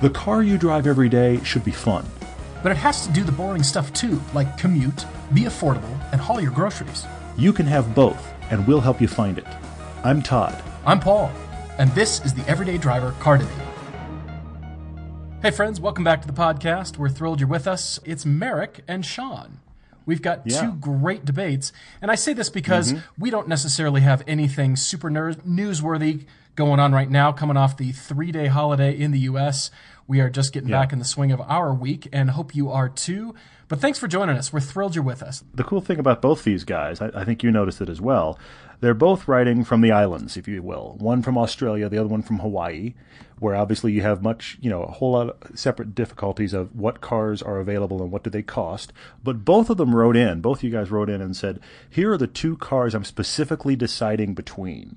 The car you drive every day should be fun. But it has to do the boring stuff too, like commute, be affordable, and haul your groceries. You can have both, and we'll help you find it. I'm Todd. I'm Paul, and this is the Everyday Driver Car Debate. Hey, friends, welcome back to the podcast. We're thrilled you're with us. It's Marek and Sean. We've got Yeah. two great debates, and I say this because mm-hmm. we don't necessarily have anything super ner- newsworthy going on right now, coming off the three day holiday in the U.S. We are just getting Yeah. back in the swing of our week, and hope you are too. But thanks for joining us. We're thrilled you're with us. The cool thing about both these guys, I, I think you noticed it as well, they're both writing from the islands, if you will. One from Australia, the other one from Hawaii, where obviously you have much, you know, a whole lot of separate difficulties of what cars are available and what do they cost. But both of them wrote in, both you guys wrote in and said, here are the two cars I'm specifically deciding between.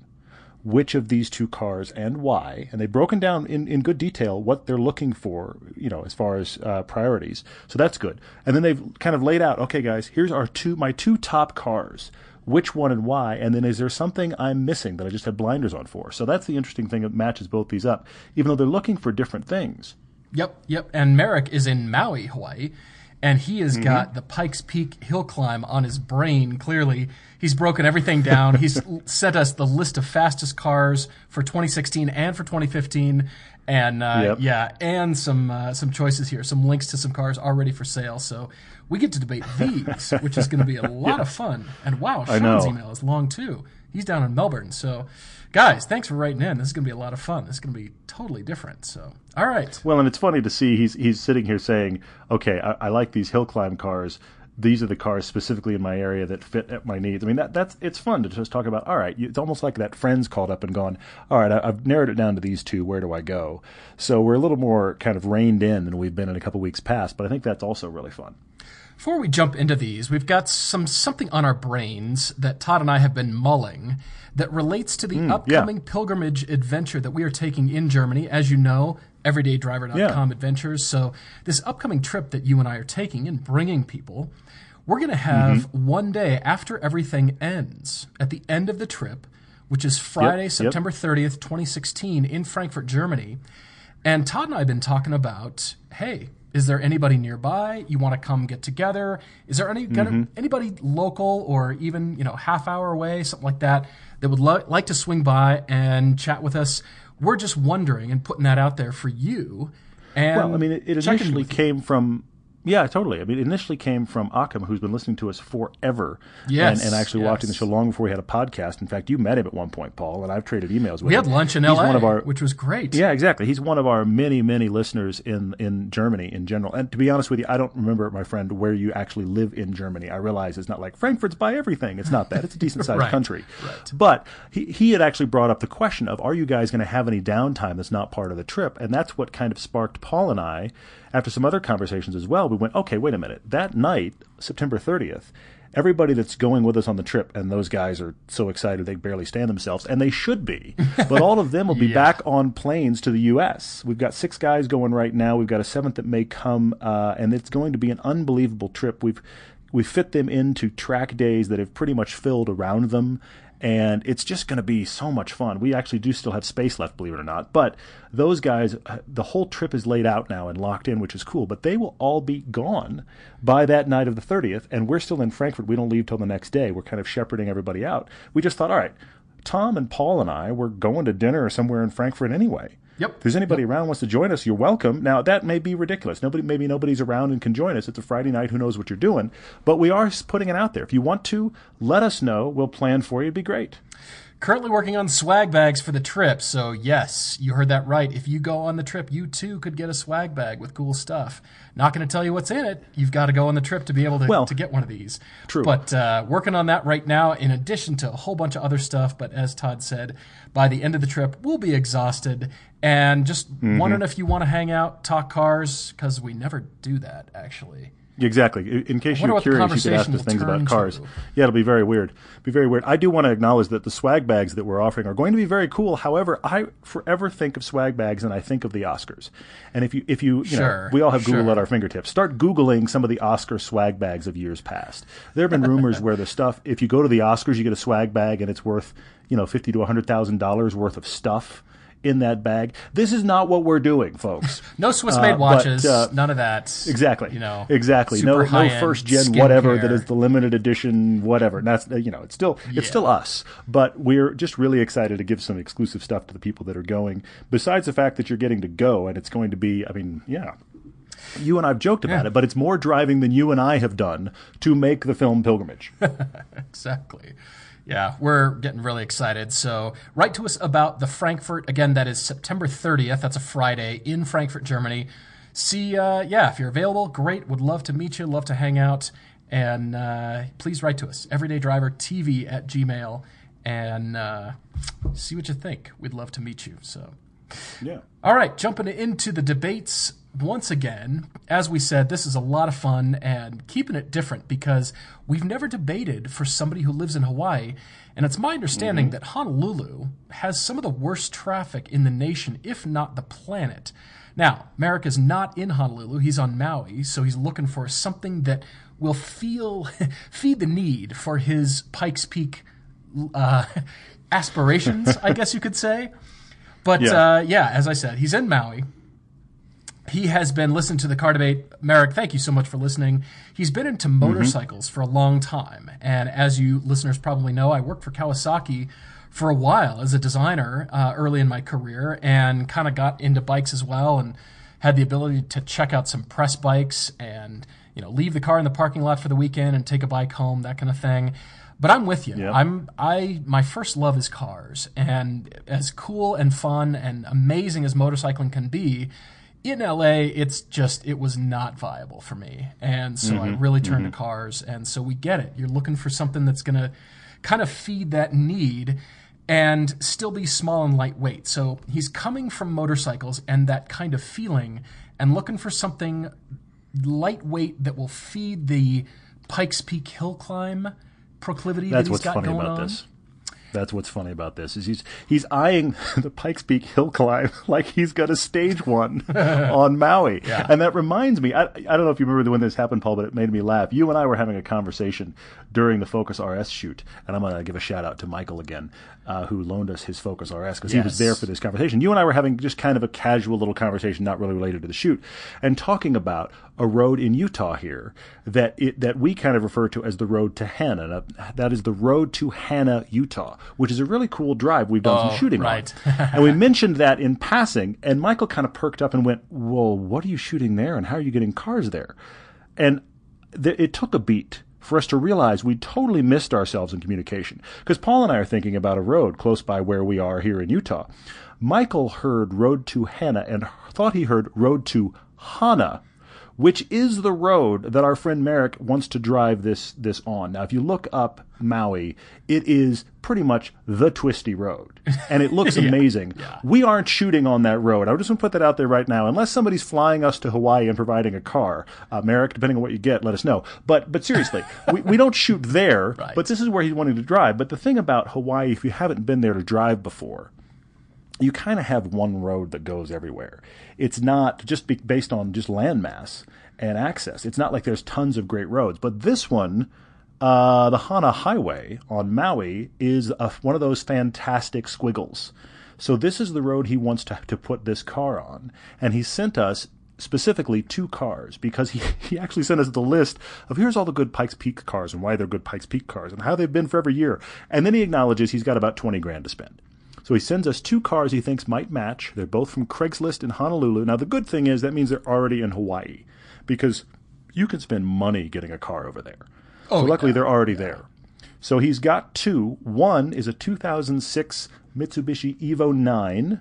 Which of these two cars and why, and they've broken down in, in good detail what they're looking for, you know, as far as uh, priorities. So that's good. And then they've kind of laid out, okay, guys, here's our two my two top cars. Which one and why? And then is there something I'm missing that I just had blinders on for? So that's the interesting thing that matches both these up, even though they're looking for different things. Yep, yep. And Marek is in Maui, Hawaii, and he has Mm-hmm. got the Pikes Peak hill climb on his brain. Clearly, he's broken everything down. he's sent us the list of fastest cars for 2016 and for 2015, and uh, Yep. yeah, and some uh, some choices here, some links to some cars already for sale. So we get to debate these, which is going to be a lot of fun. And wow, Sean's email is long too. He's down in Melbourne, so. Guys, thanks for writing in. This is going to be a lot of fun. This is going to be totally different. So, all right. Well, and it's funny to see he's he's sitting here saying, "Okay, I, I like these hill climb cars. These are the cars specifically in my area that fit at my needs." I mean, that that's it's fun to just talk about. All right, it's almost like that friends called up and gone. All right, I, I've narrowed it down to these two. Where do I go? So we're a little more kind of reined in than we've been in a couple weeks past. But I think that's also really fun. Before we jump into these, we've got some something on our brains that Todd and I have been mulling that relates to the hmm, upcoming pilgrimage adventure that we are taking in Germany. As you know, everydaydriver.com Yeah. adventures. So this upcoming trip that you and I are taking and bringing people, we're going to have mm-hmm. one day after everything ends, at the end of the trip, which is Friday, yep. September 30th, 2016 in Frankfurt, Germany. And Todd and I have been talking about, hey, is there anybody nearby you want to come get together? Is there any gonna, mm-hmm. anybody local or even you know half hour away, something like that, that would lo- like to swing by and chat with us? We're just wondering and putting that out there for you. And Well, I mean, it, it initially came from. Yeah, totally. I mean, it initially came from Akam, who's been listening to us forever, Yes, and, and actually watching the show long before we had a podcast. In fact, you met him at one point, Paul, and I've traded emails with We him. We had lunch in He's LA, one of our, which was great. yeah, exactly. He's one of our many, many listeners in in Germany in general. And to be honest with you, I don't remember, my friend, where you actually live in Germany. I realize it's not like Frankfurt's by everything. It's not that. It's a decent sized Right, country. right. But he, he had actually brought up the question of, are you guys going to have any downtime that's not part of the trip? And that's what kind of sparked Paul and I, after some other conversations as well, we went, okay, wait a minute. That night, September 30th, everybody that's going with us on the trip, and those guys are so excited they barely stand themselves, and they should be, but all of them will be Yeah. back on planes to the U.S. We've got six guys going right now. We've got a seventh that may come, uh, and it's going to be an unbelievable trip. We've we fit them into track days that have pretty much filled around them and it's just going to be so much fun. We actually do still have space left, believe it or not. But those guys, uh, the whole trip is laid out now and locked in, which is cool. But they will all be gone by that night of the 30th, and we're still in Frankfurt. We don't leave till the next day. We're kind of shepherding everybody out. We just thought, all right, Tom and Paul and I were going to dinner somewhere in Frankfurt anyway. Yep. If there's anybody around who wants to join us, you're welcome. Now that may be ridiculous. Nobody, maybe nobody's around and can join us. It's a Friday night. Who knows what you're doing? But we are putting it out there. If you want to, let us know. We'll plan for you. It'd be great. Currently working on swag bags for the trip. So, yes, you heard that right. If you go on the trip, you too could get a swag bag with cool stuff. Not going to tell you what's in it. You've got to go on the trip to be able to, Well, to get one of these. true. But uh, working on that right now, in addition to a whole bunch of other stuff. But as Todd said, by the end of the trip, we'll be exhausted. And just Mm-hmm. wondering if you want to hang out, talk cars, because we never do that, actually. Exactly. In case you're curious, you could ask us things about cars. to. Yeah, it'll be very weird. Be very weird. I do want to acknowledge that the swag bags that we're offering are going to be very cool. However, I forever think of swag bags and I think of the Oscars. And if you if you you Sure, know, we all have Google sure. at our fingertips. Start googling some of the Oscar swag bags of years past. There have been rumors where the stuff if you go to the Oscars, you get a swag bag and it's worth you know fifty to hundred thousand dollars worth of stuff in that bag. This is not what we're doing, folks. no Swiss made Uh, watches, but, uh, none of that. Exactly. You know, exactly. No, no first gen whatever that skincare. is the limited edition whatever. And that's uh, you know it's still it's Yeah. still us, but we're just really excited to give some exclusive stuff to the people that are going. Besides the fact that you're getting to go and it's going to be, I mean, yeah. You and I've joked about Yeah. it, but it's more driving than you and I have done to make the film pilgrimage. Exactly. Yeah, we're getting really excited. So, write to us about the Frankfurt. Again, that is September 30th. That's a Friday in Frankfurt, Germany. See, uh, yeah, if you're available, great. Would love to meet you, love to hang out. And uh, please write to us, everydaydrivertv at gmail, and uh, see what you think. We'd love to meet you. So, yeah. all right, jumping into the debates once again. As we said, this is a lot of fun and keeping it different because we've never debated for somebody who lives in Hawaii. And it's my understanding that Honolulu has some of the worst traffic in the nation, if not the planet. Now, Marek is not in Honolulu, he's on Maui, so he's looking for something that will feel feed the need for his Pikes Peak uh, aspirations, I guess you could say. But Yeah. uh, yeah, as I said, he's in Maui. He has been listening to the car debate. Marek, thank you so much for listening. He's been into motorcycles for a long time. And as you listeners probably know, I worked for Kawasaki for a while as a designer uh, early in my career and kind of got into bikes as well and had the ability to check out some press bikes and you know leave the car in the parking lot for the weekend and take a bike home that kind of thing but i'm with you Yeah. i'm i my first love is cars and as cool and fun and amazing as motorcycling can be in LA, it's just it was not viable for me, and so I mm-hmm. really turned mm-hmm. to cars. And so we get it. You're looking for something that's going to kind of feed that need and still be small and lightweight. So he's coming from motorcycles and that kind of feeling, and looking for something lightweight that will feed the Pikes Peak hill climb proclivity That's that he's what's got funny going about on. this. That's what's funny about this is he's he's eyeing the Pikes Peak hill climb like he's got a stage one on Maui, Yeah. and that reminds me. I, I don't know if you remember when this happened, Paul, but it made me laugh. You and I were having a conversation during the Focus RS shoot, and I'm going to give a shout out to Michael again, uh, who loaned us his Focus RS because he was there for this conversation. You and I were having just kind of a casual little conversation, not really related to the shoot, and talking about a road in Utah here that it, that we kind of refer to as the road to Hanna. Now, That is the road to Hanna, Utah, which is a really cool drive we've done Oh, some shooting right. on. and we mentioned that in passing, and Michael kind of perked up and went, "Well, what are you shooting there, and how are you getting cars there?" And th- it took a beat for us to realize we totally missed ourselves in communication. Because Paul and I are thinking about a road close by where we are here in Utah. Michael heard Road to Hanna and thought he heard Road to Hana, which is the road that our friend Marek wants to drive this this on. Now, if you look up Maui, it is pretty much the twisty road, and it looks amazing. We aren't shooting on that road. I just want to put that out there right now. Unless somebody's flying us to Hawaii and providing a car, uh, Marek, depending on what you get, let us know. But but seriously, we, we don't shoot there. Right. But this is where he's wanting to drive. But the thing about Hawaii, if you haven't been there to drive before, you kind of have one road that goes everywhere. It's not just be based on just landmass and access. It's not like there's tons of great roads, but this one, uh, the Hana Highway on Maui, is a, one of those fantastic squiggles. So this is the road he wants to to put this car on, and he sent us specifically two cars because he, he actually sent us the list of here's all the good Pikes Peak cars and why they're good Pikes Peak cars and how they've been for every year. And then he acknowledges he's got about 20 grand to spend. So he sends us two cars he thinks might match. They're both from Craigslist in Honolulu. Now, the good thing is that means they're already in Hawaii because you can spend money getting a car over there. Oh, so luckily, yeah. they're already there. So he's got two. One is a 2006 Mitsubishi Evo 9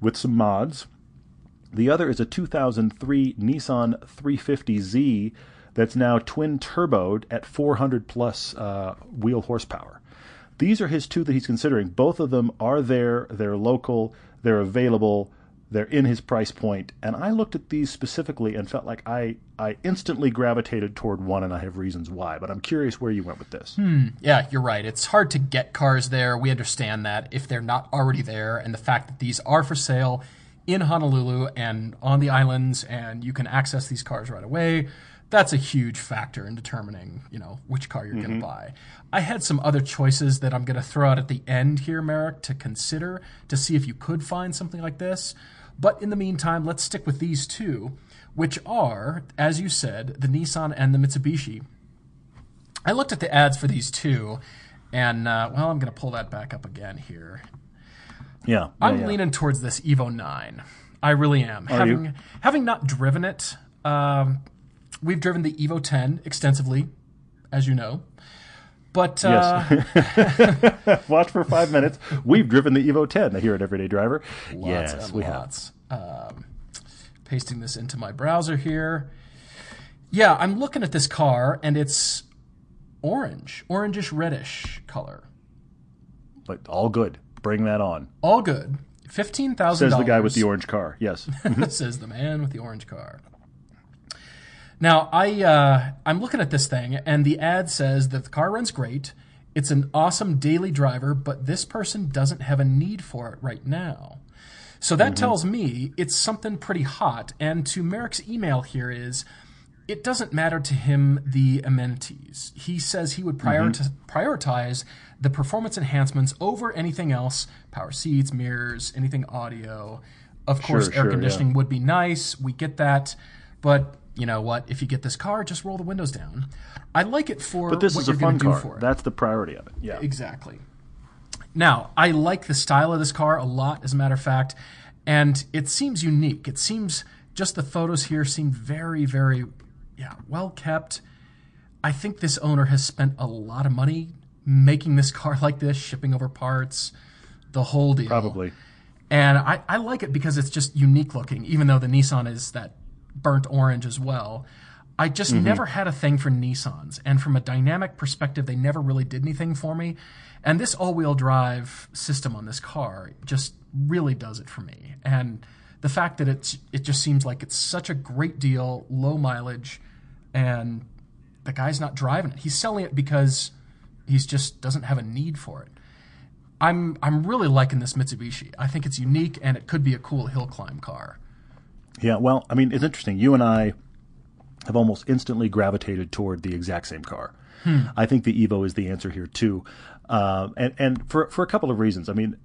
with some mods. The other is a 2003 Nissan 350Z that's now twin turboed at 400 plus uh, wheel horsepower. These are his two that he's considering. Both of them are there, they're local, they're available, they're in his price point. And I looked at these specifically and felt like I, I instantly gravitated toward one, and I have reasons why. But I'm curious where you went with this. Hmm. Yeah, you're right. It's hard to get cars there. We understand that if they're not already there, and the fact that these are for sale in Honolulu and on the islands, and you can access these cars right away. That's a huge factor in determining, you know, which car you're going to buy. I had some other choices that I'm going to throw out at the end here, Marek, to consider to see if you could find something like this. But in the meantime, let's stick with these two, which are, as you said, the Nissan and the Mitsubishi. I looked at the ads for these two, and uh, well, I'm going to pull that back up again here. Yeah, yeah, I'm yeah. leaning towards this Evo 9. I really am. Are having you? having not driven it, um, we've driven the Evo 10 extensively, as you know. But uh, Yes. Watch for five minutes. We've driven the Evo 10 here at Everyday Driver. lots yes, and we have. Um, pasting this into my browser here. Yeah, I'm looking at this car, and it's orange, orangish reddish color. But all good. Bring that on. All good. Fifteen thousand. Says the guy with the orange car. Yes. says the man with the orange car. Now I uh, I'm looking at this thing, and the ad says that the car runs great. It's an awesome daily driver, but this person doesn't have a need for it right now. So that tells me it's something pretty hot. And to Marek's email here is, it doesn't matter to him the amenities. He says he would prioritize, prioritize the performance enhancements over anything else power seats, mirrors, anything audio. Of course, Sure, air sure, conditioning would be nice. We get that. But you know what? If you get this car, just roll the windows down. I like it for But this what is a fun car. for. That's the priority of it. Yeah. Exactly. Now, I like the style of this car a lot, as a matter of fact, and it seems unique. It seems just the photos here seem very, very, yeah, well kept. I think this owner has spent a lot of money making this car like this, shipping over parts, the whole deal. Probably. And I, I like it because it's just unique looking, even though the Nissan is that burnt orange as well. I just mm-hmm. never had a thing for Nissans. And from a dynamic perspective, they never really did anything for me. And this all wheel drive system on this car just really does it for me. And the fact that it's it just seems like it's such a great deal, low mileage, and the guy's not driving it. He's selling it because he's just doesn't have a need for it. I'm I'm really liking this Mitsubishi. I think it's unique and it could be a cool hill climb car. Yeah, well, I mean, it's interesting. You and I have almost instantly gravitated toward the exact same car. I think the Evo is the answer here too, uh, and and for for a couple of reasons. I mean,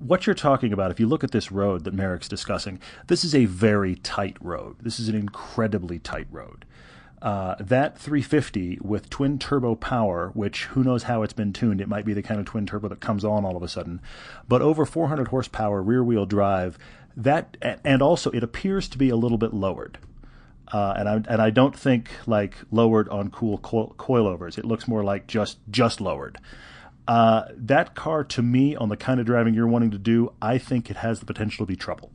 what you're talking about, if you look at this road that Marek's discussing, this is a very tight road. This is an incredibly tight road. Uh, that 350 with twin turbo power, which who knows how it's been tuned, it might be the kind of twin turbo that comes on all of a sudden, but over 400 horsepower rear wheel drive, that and also it appears to be a little bit lowered. Uh, and I and I don't think like lowered on cool coil, coilovers. It looks more like just just lowered. Uh, that car to me, on the kind of driving you're wanting to do, I think it has the potential to be trouble.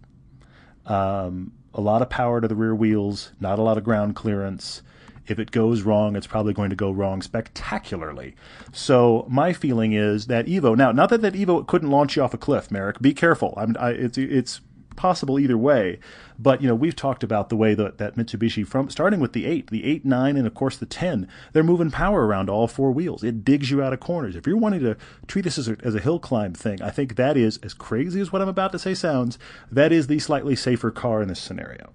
Um, a lot of power to the rear wheels, not a lot of ground clearance. If it goes wrong, it's probably going to go wrong spectacularly. So my feeling is that Evo. Now, not that that Evo couldn't launch you off a cliff, Marek. Be careful. I'm, I, it's it's possible either way. But you know, we've talked about the way that that Mitsubishi, from starting with the eight, the eight, nine, and of course the ten, they're moving power around all four wheels. It digs you out of corners. If you're wanting to treat this as a, as a hill climb thing, I think that is as crazy as what I'm about to say sounds. That is the slightly safer car in this scenario.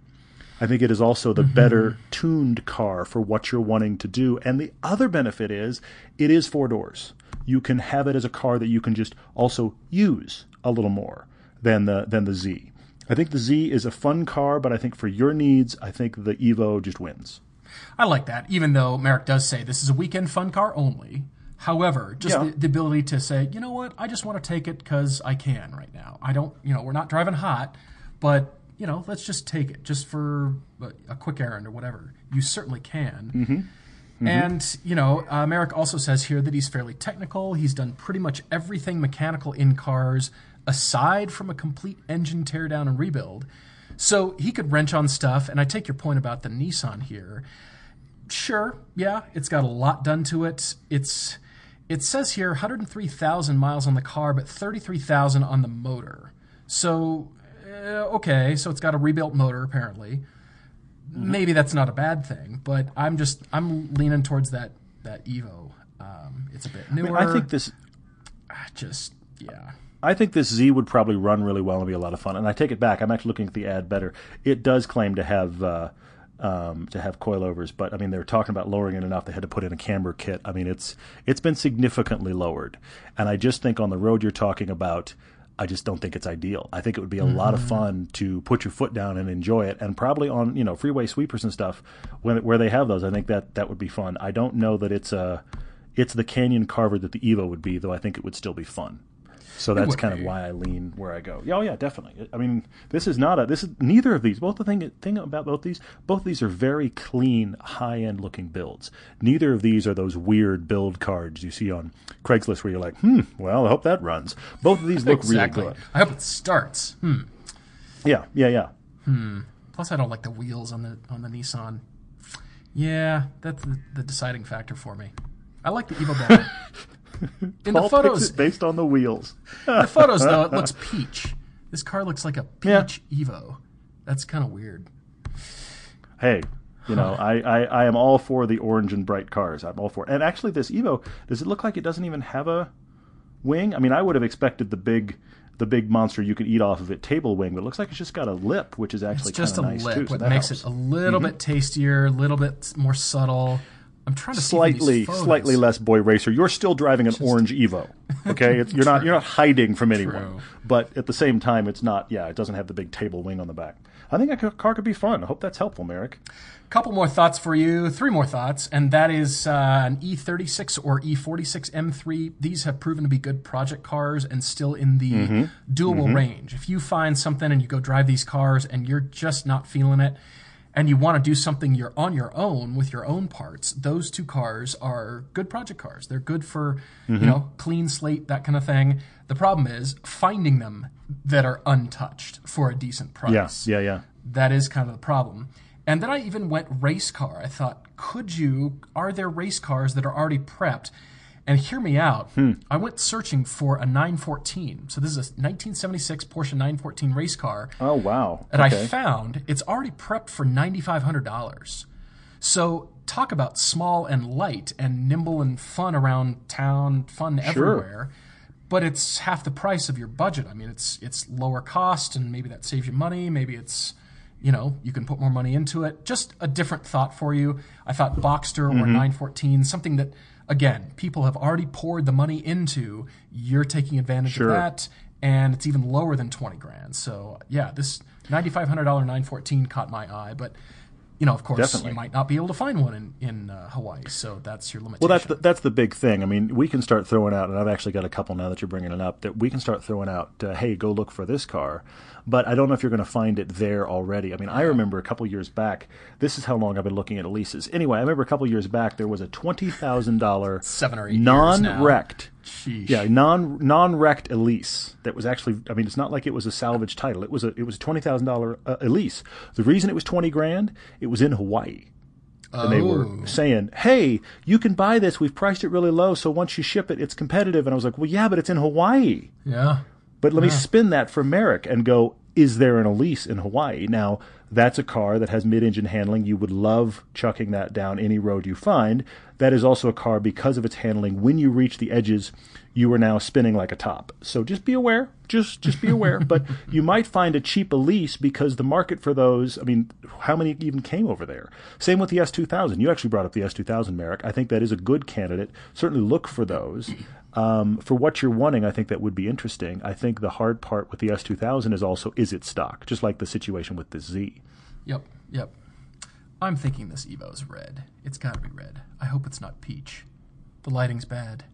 I think it is also the mm-hmm. better tuned car for what you're wanting to do. And the other benefit is it is four doors. You can have it as a car that you can just also use a little more than the than the Z. I think the Z is a fun car, but I think for your needs, I think the Evo just wins. I like that, even though Marek does say this is a weekend fun car only. However, just Yeah. the, the ability to say, you know what, I just want to take it because I can right now. I don't, you know, we're not driving hot, but you know, let's just take it just for a, a quick errand or whatever. You certainly can. And you know, uh, Marek also says here that he's fairly technical. He's done pretty much everything mechanical in cars, aside from a complete engine teardown and rebuild. So he could wrench on stuff. And I take your point about the Nissan here. Sure, yeah, it's got a lot done to it. It's it says here 103,000 miles on the car, but 33,000 on the motor. So uh, okay, so it's got a rebuilt motor apparently. Maybe that's not a bad thing, but I'm just I'm leaning towards that that Evo. Um, it's a bit newer. I think this just yeah. I think this Z would probably run really well and be a lot of fun. And I take it back. I'm actually looking at the ad better. It does claim to have uh, um, to have coilovers, but I mean they were talking about lowering it enough they had to put in a camber kit. I mean it's it's been significantly lowered, and I just think on the road you're talking about. I just don't think it's ideal. I think it would be a mm-hmm. lot of fun to put your foot down and enjoy it, and probably on you know freeway sweepers and stuff when, where they have those. I think that that would be fun. I don't know that it's a it's the canyon carver that the Evo would be, though. I think it would still be fun. So that's kind of why I lean where I go. Yeah, oh yeah, definitely. I mean, this is not a this is neither of these. Both the thing thing about both these, both of these are very clean, high end looking builds. Neither of these are those weird build cards you see on Craigslist where you're like, hmm, well, I hope that runs. Both of these look exactly. really good. I hope it starts. Hmm. Yeah, yeah, yeah. Hmm. Plus, I don't like the wheels on the on the Nissan. Yeah, that's the, the deciding factor for me. I like the Evo Ball. In the photos, based on the wheels. the photos, though, it looks peach. This car looks like a peach yeah. Evo. That's kind of weird. Hey, you know, I, I, I am all for the orange and bright cars. I'm all for. And actually, this Evo does it look like it doesn't even have a wing? I mean, I would have expected the big the big monster you could eat off of it table wing, but it looks like it's just got a lip, which is actually just a nice lip, too, so makes helps. it a little mm-hmm. bit tastier, a little bit more subtle. I'm trying to slightly slightly less boy racer. You're still driving an Just... orange Evo. Okay, you're not you're not hiding from anyone. True. But at the same time, it's not. Yeah, it doesn't have the big table wing on the back. I think a car could be fun. I hope that's helpful, Marek. Couple more thoughts for you. Three more thoughts, and that is uh, an E36 or E46 M3. These have proven to be good project cars and still in the mm-hmm. doable mm-hmm. range. If you find something and you go drive these cars and you're just not feeling it and you want to do something you're on your own with your own parts, those two cars are good project cars. They're good for, mm-hmm. you know, clean slate, that kind of thing. The problem is finding them that are untouched for a decent price. Yeah, yeah, yeah. That is kind of the problem. And then I even went race car. I thought, could you, are there race cars that are already prepped? And hear me out. Hmm. I went searching for a 914. So this is a 1976 Porsche 914 race car. Oh wow! And okay. I found it's already prepped for $9,500. So talk about small and light and nimble and fun around town, fun everywhere. sure. But it's half the price of your budget. I mean, it's it's lower cost, and maybe that saves you money. Maybe it's you know, you can put more money into it. Just a different thought for you. I thought Boxster mm-hmm. or 914, something that again, people have already poured the money into. You're taking advantage sure. of that, and it's even lower than twenty grand. So yeah, this ninety five hundred dollar nine fourteen caught my eye, but. You know, of course, Definitely. you might not be able to find one in in uh, Hawaii, so that's your limitation. Well, that's the, that's the big thing. I mean, we can start throwing out, and I've actually got a couple now that you're bringing it up. That we can start throwing out. Uh, hey, go look for this car but I don't know if you're going to find it there already. I mean, I remember a couple years back. This is how long I've been looking at Elises. Anyway, I remember a couple years back there was a twenty thousand dollar seven or eight non-wrecked. Yeah, non non-wrecked Elise that was actually. I mean, it's not like it was a salvage title. It was a it was a twenty thousand dollar uh, Elise. The reason it was twenty grand, it was in Hawaii and they were oh. saying, "Hey, you can buy this. We've priced it really low, so once you ship it, it's competitive." And I was like, "Well, yeah, but it's in Hawaii." Yeah. But let yeah. me spin that for Marek and go, is there an Elise in Hawaii? Now, that's a car that has mid engine handling. You would love chucking that down any road you find. That is also a car because of its handling. When you reach the edges, you are now spinning like a top. So just be aware. Just just be aware. but you might find a cheap Elise because the market for those. I mean, how many even came over there? Same with the S2000. You actually brought up the S2000, Marek. I think that is a good candidate. Certainly look for those. Um, for what you're wanting, I think that would be interesting. I think the hard part with the S2000 is also is it stock, just like the situation with the Z. Yep, yep. I'm thinking this Evo is red. It's got to be red. I hope it's not peach. The lighting's bad.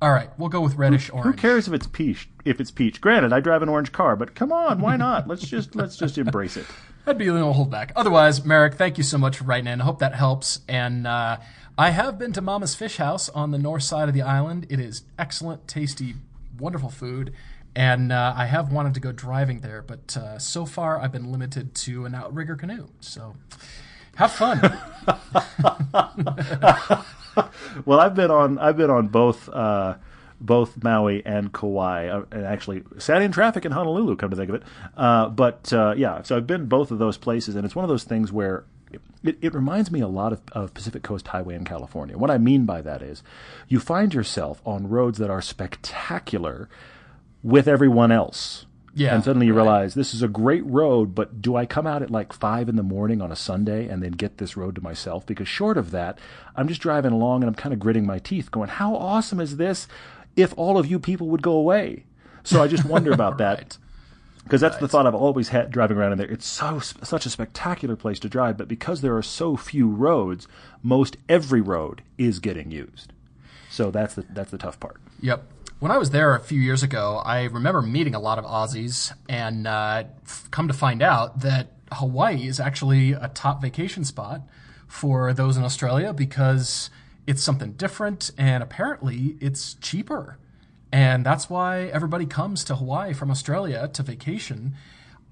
All right, we'll go with reddish who, orange. Who cares if it's peach? If it's peach, granted, I drive an orange car, but come on, why not? let's just let's just embrace it. That'd be a little holdback. Otherwise, Marek, thank you so much for writing in. I hope that helps. And uh, I have been to Mama's Fish House on the north side of the island. It is excellent, tasty, wonderful food. And uh, I have wanted to go driving there, but uh, so far I've been limited to an outrigger canoe. So have fun. well, I've been on I've been on both uh, both Maui and Kauai, uh, and actually sat in traffic in Honolulu. Come to think of it, uh, but uh, yeah, so I've been both of those places, and it's one of those things where it, it reminds me a lot of, of Pacific Coast Highway in California. What I mean by that is you find yourself on roads that are spectacular with everyone else. Yeah, And suddenly you right. realize this is a great road, but do I come out at like five in the morning on a Sunday and then get this road to myself? Because short of that, I'm just driving along and I'm kind of gritting my teeth going, how awesome is this if all of you people would go away? So I just wonder about that Right. Because that's the thought I've always had driving around in there. It's so such a spectacular place to drive, but because there are so few roads, most every road is getting used. So that's the that's the tough part. Yep. When I was there a few years ago, I remember meeting a lot of Aussies and uh, come to find out that Hawaii is actually a top vacation spot for those in Australia because it's something different and apparently it's cheaper. And that's why everybody comes to Hawaii from Australia to vacation.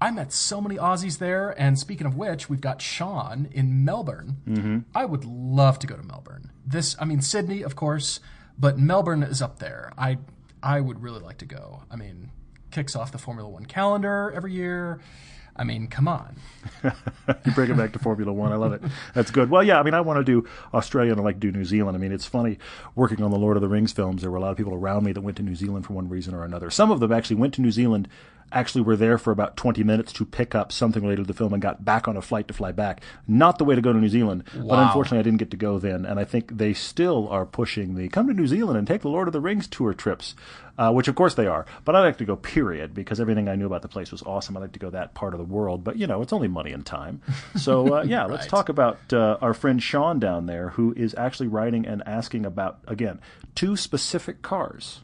I met so many Aussies there. And speaking of which, we've got Sean in Melbourne. Mm-hmm. I would love to go to Melbourne. This, I mean, Sydney, of course, but Melbourne is up there. I, I would really like to go. I mean, kicks off the Formula One calendar every year. I mean, come on. You bring it back to Formula One. I love it. That's good. Well, yeah. I mean, I want to do Australia and I like do New Zealand. I mean, it's funny working on the Lord of the Rings films. There were a lot of people around me that went to New Zealand for one reason or another. Some of them actually went to New Zealand, actually were there for about 20 minutes to pick up something related to the film and got back on a flight to fly back. Not the way to go to New Zealand, but unfortunately, I didn't get to go then. And I think they still are pushing the come to New Zealand and take the Lord of the Rings tour trips, uh, which of course they are. But I'd like to go, period, because everything I knew about the place was awesome. I'd like to go that part of the world. But, you know, it's only money and time. So, uh, yeah, let's talk about uh, our friend Sean down there, who is actually writing and asking about, again, two specific cars.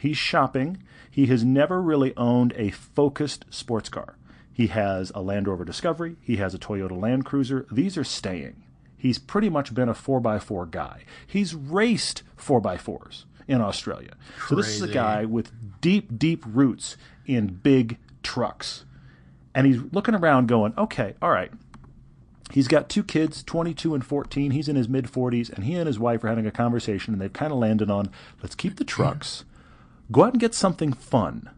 He's shopping. He has never really owned a focused sports car. He has a Land Rover Discovery. He has a Toyota Land Cruiser. These are staying. He's pretty much been a 4x4 guy. He's raced 4x4s in Australia. So this is a guy with deep, deep roots in big trucks. And he's looking around going, okay, all right, He's got two kids, 22 and 14. He's in his mid 40s, and he and his wife are having a conversation, and they've kind of landed on let's keep the trucks, go out and get something fun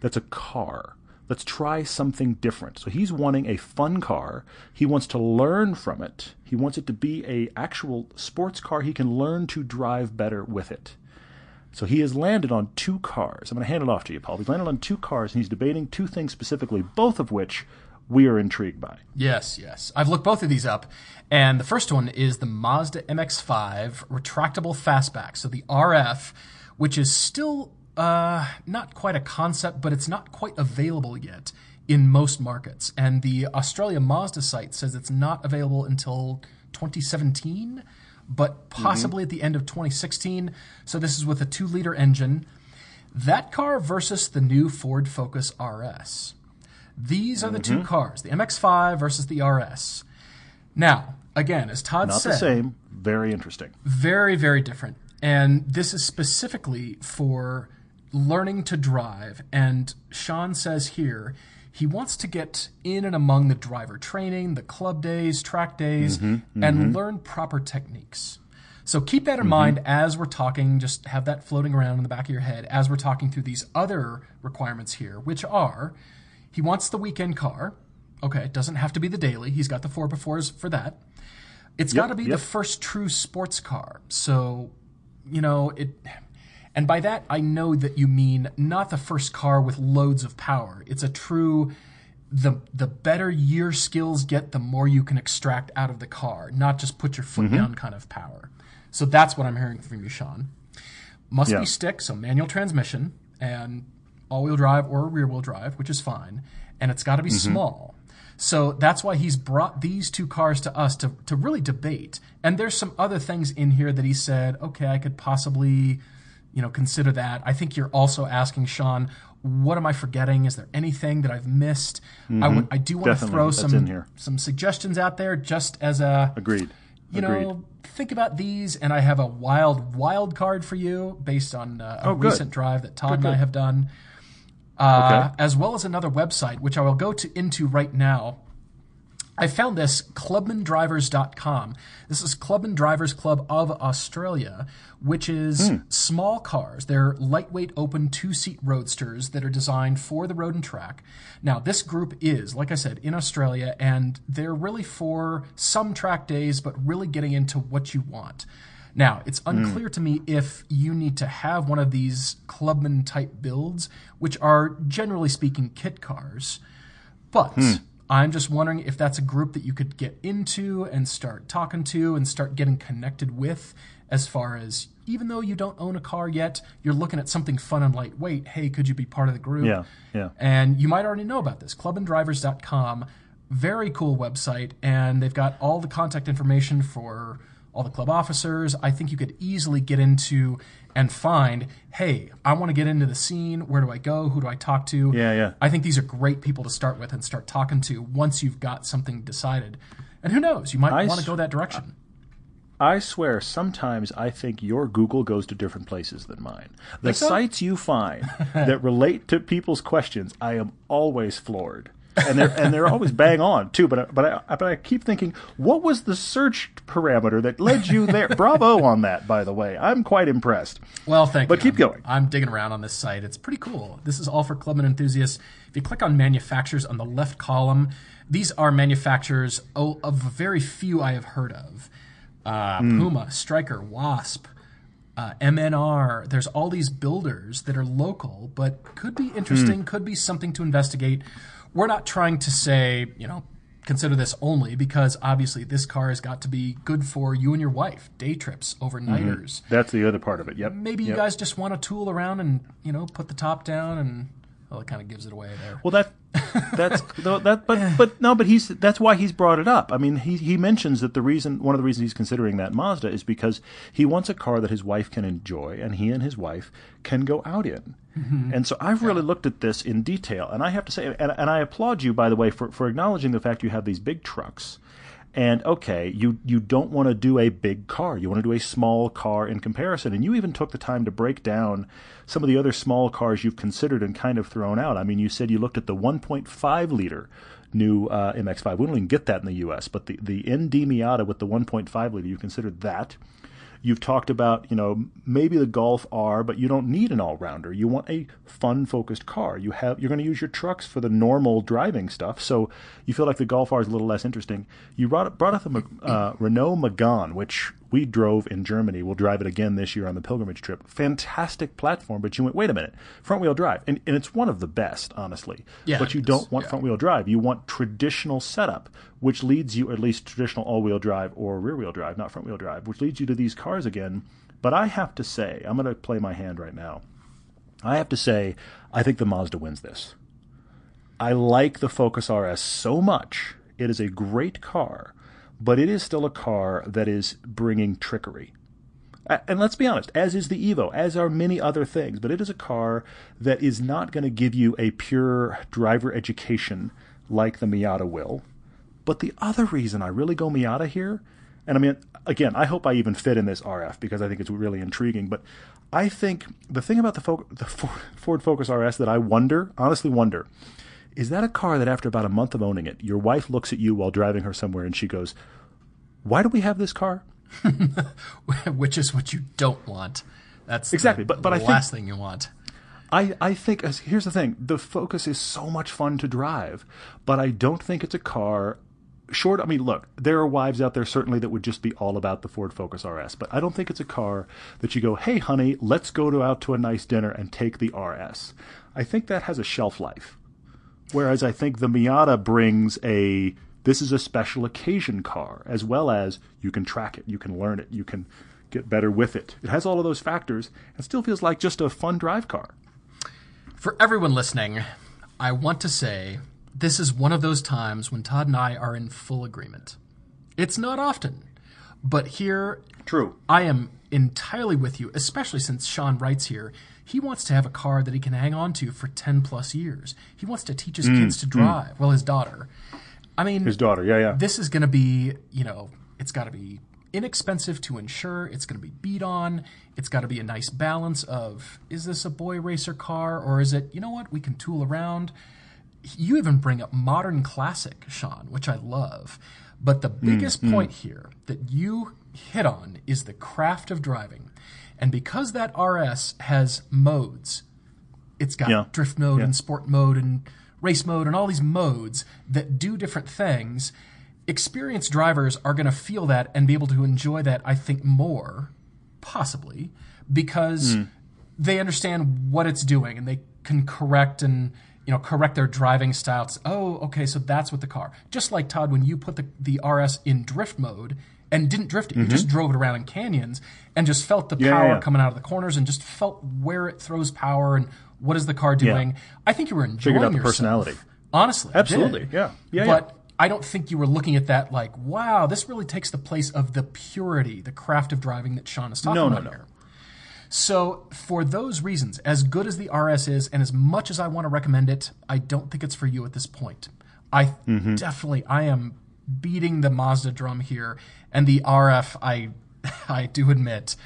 that's a car. Let's try something different. So he's wanting a fun car. He wants to learn from it. He wants it to be a actual sports car he can learn to drive better with it. So he has landed on two cars. I'm going to hand it off to you, Paul. He's landed on two cars, and he's debating two things specifically, both of which we are intrigued by. Yes, yes. I've looked both of these up, and the first one is the Mazda MX-5 retractable fastback, so the RF, which is still uh, not quite a concept, but it's not quite available yet in most markets. And the Australia Mazda site says it's not available until 2017, but possibly at the end of 2016. So this is with a two-liter engine. That car versus the new Ford Focus RS. These are the Mm-hmm. two cars, the MX5 versus the RS. Now, again, as Todd Not said, the same. Very interesting. very, very different. And this is specifically for learning to drive. And Sean says here he wants to get in and among the driver training, the club days, track days, Mm-hmm, and learn proper techniques. So keep that in Mm-hmm. mind as we're talking, just have that floating around in the back of your head as we're talking through these other requirements here, which are he wants the weekend car. Okay, it doesn't have to be the daily. He's got the 4x4s for that. It's got to be yep. the first true sports car. So, you know, it and by that I know that you mean not the first car with loads of power. It's a true the the better your skills get, the more you can extract out of the car, not just put your Mm-hmm. foot down kind of power. So that's what I'm hearing from you, Sean. Must Yeah. be stick, so manual transmission and all-wheel drive or rear-wheel drive, which is fine, and it's got to be Mm-hmm. small. So that's why he's brought these two cars to us to, to really debate. And there's some other things in here that he said, okay, I could possibly, you know, consider that. I think you're also asking Sean, what am I forgetting? Is there anything that I've missed? I would, I do want to Mm-hmm. Throw some some suggestions out there, just as a Agreed. you Agreed. know, think about these, and I have a wild wild card for you based on uh, a Oh, recent drive that Todd Good, and I have done, uh, Okay. as well as another website which I will go to into right now. I found this clubmandrivers.com. This is Clubman Drivers Club of Australia, which is Hmm. small cars. They're lightweight, open two seat roadsters that are designed for the road and track. Now, this group is, like I said, in Australia, and they're really for some track days, but really getting into what you want. Now, it's unclear to me if you need to have one of these clubman type builds, which are generally speaking kit cars. But I'm just wondering if that's a group that you could get into and start talking to and start getting connected with as far as even though you don't own a car yet, you're looking at something fun and lightweight. Hey, could you be part of the group? Yeah, yeah. And you might already know about this. Clubmandrivers.com, very cool website, and they've got all the contact information for all the club officers. I think you could easily get into and find, hey, I want to get into the scene. Where do I go? Who do I talk to? Yeah, yeah. I think these are great people to start with and start talking to once you've got something decided. And who knows, you might I want to go that direction. I swear, sometimes I think your Google goes to different places than mine. The so? sites you find that relate to people's questions, I am always floored. And they're and they're always bang on too. But I, but I but I keep thinking, what was the search parameter that led you there? Bravo on that, by the way. I'm quite impressed. Well, thank But you. But keep I'm- going. I'm digging around on this site. It's pretty cool. This is all for clubman enthusiasts. If you click on manufacturers on the left column, these are manufacturers oh, of very few I have heard of. Uh, Hmm. Puma, Striker, Wasp, uh, MNR. There's all these builders that are local, but could be interesting, Hmm. could be something to investigate. We're not trying to say, you know, consider this only because obviously this car has got to be good for you and your wife, day trips, overnighters mm-hmm. That's the other part of it. Yep. maybe you guys just want to tool around and you know put the top down and well it kind of gives it away there Well, that that's that, but but no, but he's that's why he's brought it up. I mean, he he mentions that the reason one of the reasons he's considering that Mazda is because he wants a car that his wife can enjoy, and he and his wife can go out in. Mm-hmm. And so I've really looked at this in detail, and I have to say, and, and I applaud you by the way for for acknowledging the fact you have these big trucks. And okay, you you don't want to do a big car. You want to do a small car in comparison. And you even took the time to break down some of the other small cars you've considered and kind of thrown out. I mean, you said you looked at the 1.5 liter new uh, MX-5. We don't even get that in the U.S., but the the ND Miata with the 1.5 liter, you considered that. You've talked about, you know, maybe the Golf R, but you don't need an all-rounder. You want a fun-focused car. You have you're going to use your trucks for the normal driving stuff, so you feel like the Golf R is a little less interesting. You brought brought up the uh, Renault Megane, which we drove in Germany. We'll drive it again this year on the pilgrimage trip. Fantastic platform, but you went, wait a minute, front-wheel drive, and, and it's one of the best, honestly. Yeah, but you don't want yeah. front-wheel drive. You want traditional setup, which leads you at least traditional all-wheel drive or rear-wheel drive, not front-wheel drive, which leads you to these cars again. But I have to say, I'm going to play my hand right now. I have to say, I think the Mazda wins this. I like the Focus RS so much. It is a great car, but it is still a car that is bringing trickery. And let's be honest, as is the Evo, as are many other things, but it is a car that is not going to give you a pure driver education like the Miata will. But the other reason I really go Miata here, and I mean, again, I hope I even fit in this RF because I think it's really intriguing. But I think the thing about the, Fo- the Ford Focus RS that I wonder, honestly wonder, is that a car that after about a month of owning it, your wife looks at you while driving her somewhere and she goes, Why do we have this car? which is what you don't want. That's Exactly, the, but- but the I think- last thing you want. I, I think as- here's the thing the focus is so much fun to drive but i don't think it's a car short i mean look there are wives out there certainly that would just be all about the ford focus rs but i don't think it's a car that you go hey honey let's go to, out to a nice dinner and take the rs i think that has a shelf life whereas i think the miata brings a this is a special occasion car as well as you can track it you can learn it you can get better with it it has all of those factors and still feels like just a fun drive car For everyone listening, I want to say this is one of those times when Todd and I are in full agreement. It's not often, but here True. I am entirely with you, especially since Sean writes here. He wants to have a car that he can hang on to for 10 plus years. He wants to teach his mm, kids to mm. drive. Well, his daughter. I mean, His daughter, yeah, yeah. this is going to be, you know, it's got to be inexpensive to insure. It's going to be beat on. It's got to be a nice balance of is this a boy racer car or is it, you know what, we can tool around. You even bring up modern classic, Sean, which I love. But the mm, biggest point here that you hit on is the craft of driving. And because that RS has modes, it's got Yeah. drift mode Yeah. and sport mode and race mode and all these modes that do different things. Experienced drivers are going to feel that and be able to enjoy that, I think, more Possibly because hmm. they understand what it's doing and they can correct and you know correct their driving styles. Oh, okay, so that's what the car. Just like Todd, when you put the the RS in drift mode and didn't drift it, you just drove it around in canyons and just felt the Mm-hmm. yeah, power yeah. coming out of the corners and just felt where it throws power and what is the car doing. I think you were enjoying out the yourself. personality. Honestly, Absolutely, yeah. Yeah, but yeah. I don't think you were looking at that like, wow, this really takes the place of the purity, the craft of driving that Sean is talking about. No, no, no. here. So, for those reasons, as good as the RS is, and as much as I want to recommend it, I don't think it's for you at this point. I Mm-hmm. definitely, I am beating the Mazda drum here, and the RF, I, I do admit,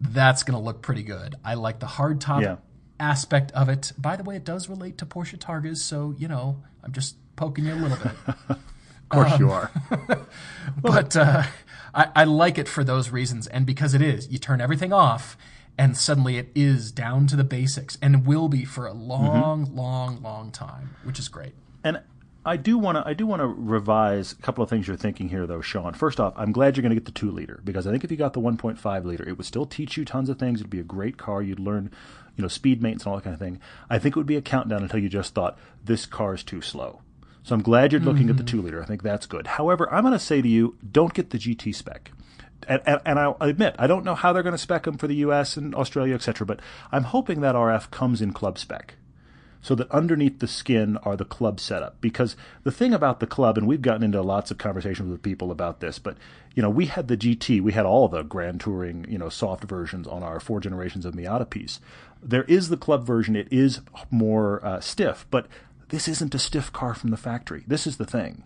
that's going to look pretty good. I like the hard top Yeah. aspect of it. By the way, it does relate to Porsche Targas, so you know, I'm just poking you a little bit. Of course Um, you are. but uh, I, I like it for those reasons, and because it is, you turn everything off, and suddenly it is down to the basics, and will be for a long, long, long time, which is great. And I do want to I do want to revise a couple of things you're thinking here, though, Sean. First off, I'm glad you're going to get the two liter because I think if you got the 1.5 liter, it would still teach you tons of things. It'd be a great car. You'd learn, you know, speed maintenance and all that kind of thing. I think it would be a countdown until you just thought this car is too slow. So I'm glad you're looking at the mm-hmm. two liter. I think that's good. However, I'm going to say to you, don't get the GT spec. And, and, and I'll admit, I don't know how they're going to spec them for the U.S. and Australia, etc. But I'm hoping that RF comes in club spec so that underneath the skin are the club setup. Because the thing about the club, and we've gotten into lots of conversations with people about this, but you know, we had the GT, we had all the Grand Touring, you know, soft versions on our four generations of Miata piece. There is the club version; it is more uh, stiff, but this isn't a stiff car from the factory. This is the thing.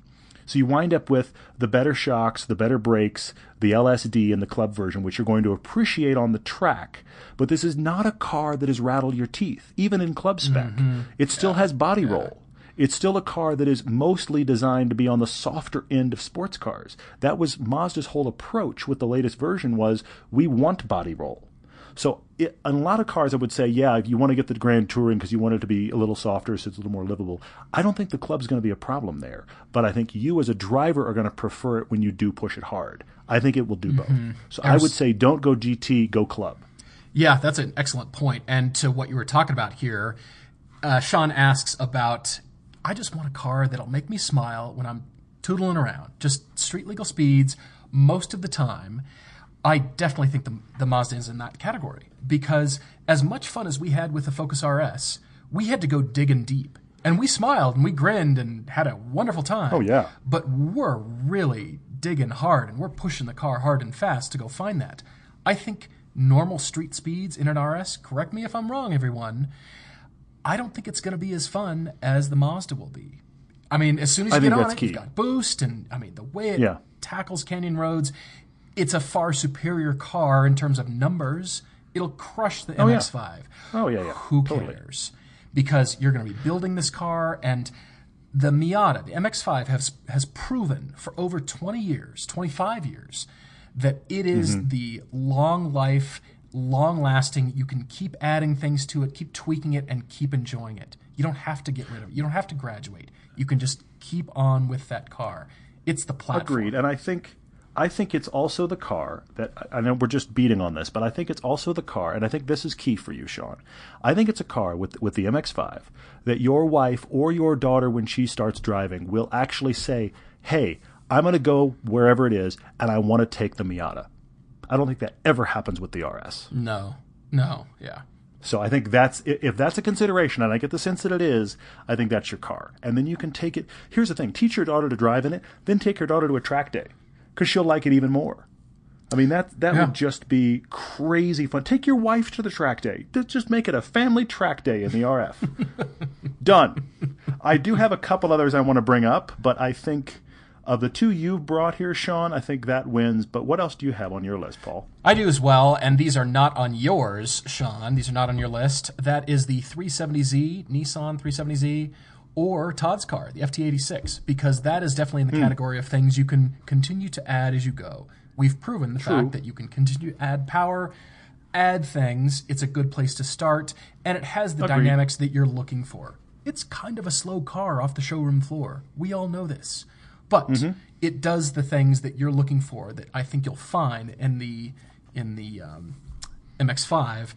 So you wind up with the better shocks, the better brakes, the LSD, and the club version, which you're going to appreciate on the track. But this is not a car that has rattled your teeth, even in club spec. Mm-hmm. It still has body roll. It's still a car that is mostly designed to be on the softer end of sports cars. That was Mazda's whole approach with the latest version was we want body roll. So it, on a lot of cars, I would say, yeah, if you want to get the Grand Touring because you want it to be a little softer, so it's a little more livable. I don't think the club's going to be a problem there, but I think you as a driver are going to prefer it when you do push it hard. I think it will do both. So I would say, don't go GT, go club. Yeah, that's an excellent point. And to what you were talking about here, uh, Sean asks about I just want a car that'll make me smile when I'm tootling around, just street legal speeds most of the time. I definitely think the, the Mazda is in that category because as much fun as we had with the Focus RS, we had to go digging deep. And we smiled and we grinned and had a wonderful time. Oh, yeah. But we're really digging hard and we're pushing the car hard and fast to go find that. I think normal street speeds in an RS, correct me if I'm wrong, everyone, I don't think it's going to be as fun as the Mazda will be. I mean, as soon as you think get on it, key. you've got boost, and I mean, the way it Yeah. tackles canyon roads, it's a far superior car in terms of numbers. It'll crush the yeah. MX-5. Oh, yeah, yeah. Who Totally. cares? Because you're going to be building this car, and the Miata, the MX-5, has has proven for over 20 years, 25 years, that it is Mm-hmm. the long life, long lasting. You can keep adding things to it, keep tweaking it, and keep enjoying it. You don't have to get rid of it. You don't have to graduate. You can just keep on with that car. It's the platform. Agreed, and I think I think it's also the car that I know we're just beating on this, but I think it's also the car, and I think this is key for you, Sean. I think it's a car with with the MX-5 that your wife or your daughter, when she starts driving, will actually say, "Hey, I'm going to go wherever it is, and I want to take the Miata." I don't think that ever happens with the RS. No, no, yeah. So I think that's if that's a consideration, and I get the sense that it is. I think that's your car, and then you can take it. Here's the thing: teach your daughter to drive in it, then take your daughter to a track day because she'll like it even more. I mean that that Yeah. would just be crazy fun. Take your wife to the track day. Just- Just make it a family track day in the RF. Done. I do have a couple others I want to bring up, but I think of the two you've brought here, Sean, I think that wins. But what else do you have on your list, Paul? I do as well, and these are not on yours, Sean. These are not on your list. That is the 370Z, Nissan 370Z, or Todd's car, the FT86, because that is definitely in the category of things you can continue to add as you go. We've proven the fact that you can continue to add power, add things. It's a good place to start, and it has the dynamics that you're looking for. It's kind of a slow car off the showroom floor. We all know this. But it does the things that you're looking for that I think you'll find in the in the um, MX5.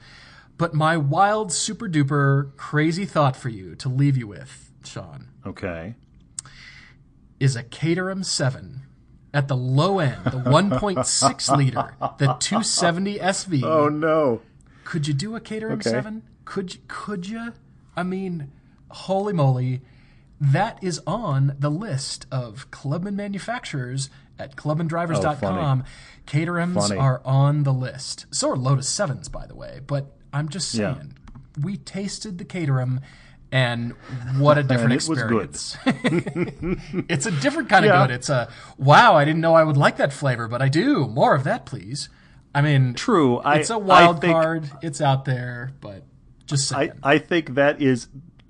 But my wild, super duper, crazy thought for you to leave you with, Sean, Okay. is a Caterham 7 at the low end, the 1.6 liter, the 270 SV. Oh no. Could you do a Caterham Okay. 7? Could you, could you? I mean, holy moly. That is on the list of Clubman manufacturers at clubmandrivers.com. Oh, Caterhams Oh, Funny. are on the list. So are Lotus 7s, by the way. But I'm just Yeah. saying, we tasted the Caterham, and what a different it was good. experience. it's a different kind of Yeah. good. It's a, wow, I didn't know I would like that flavor, but I do. More of that, please. I mean, True. It's a wild think, card. It's out there, but just I, saying. I think that is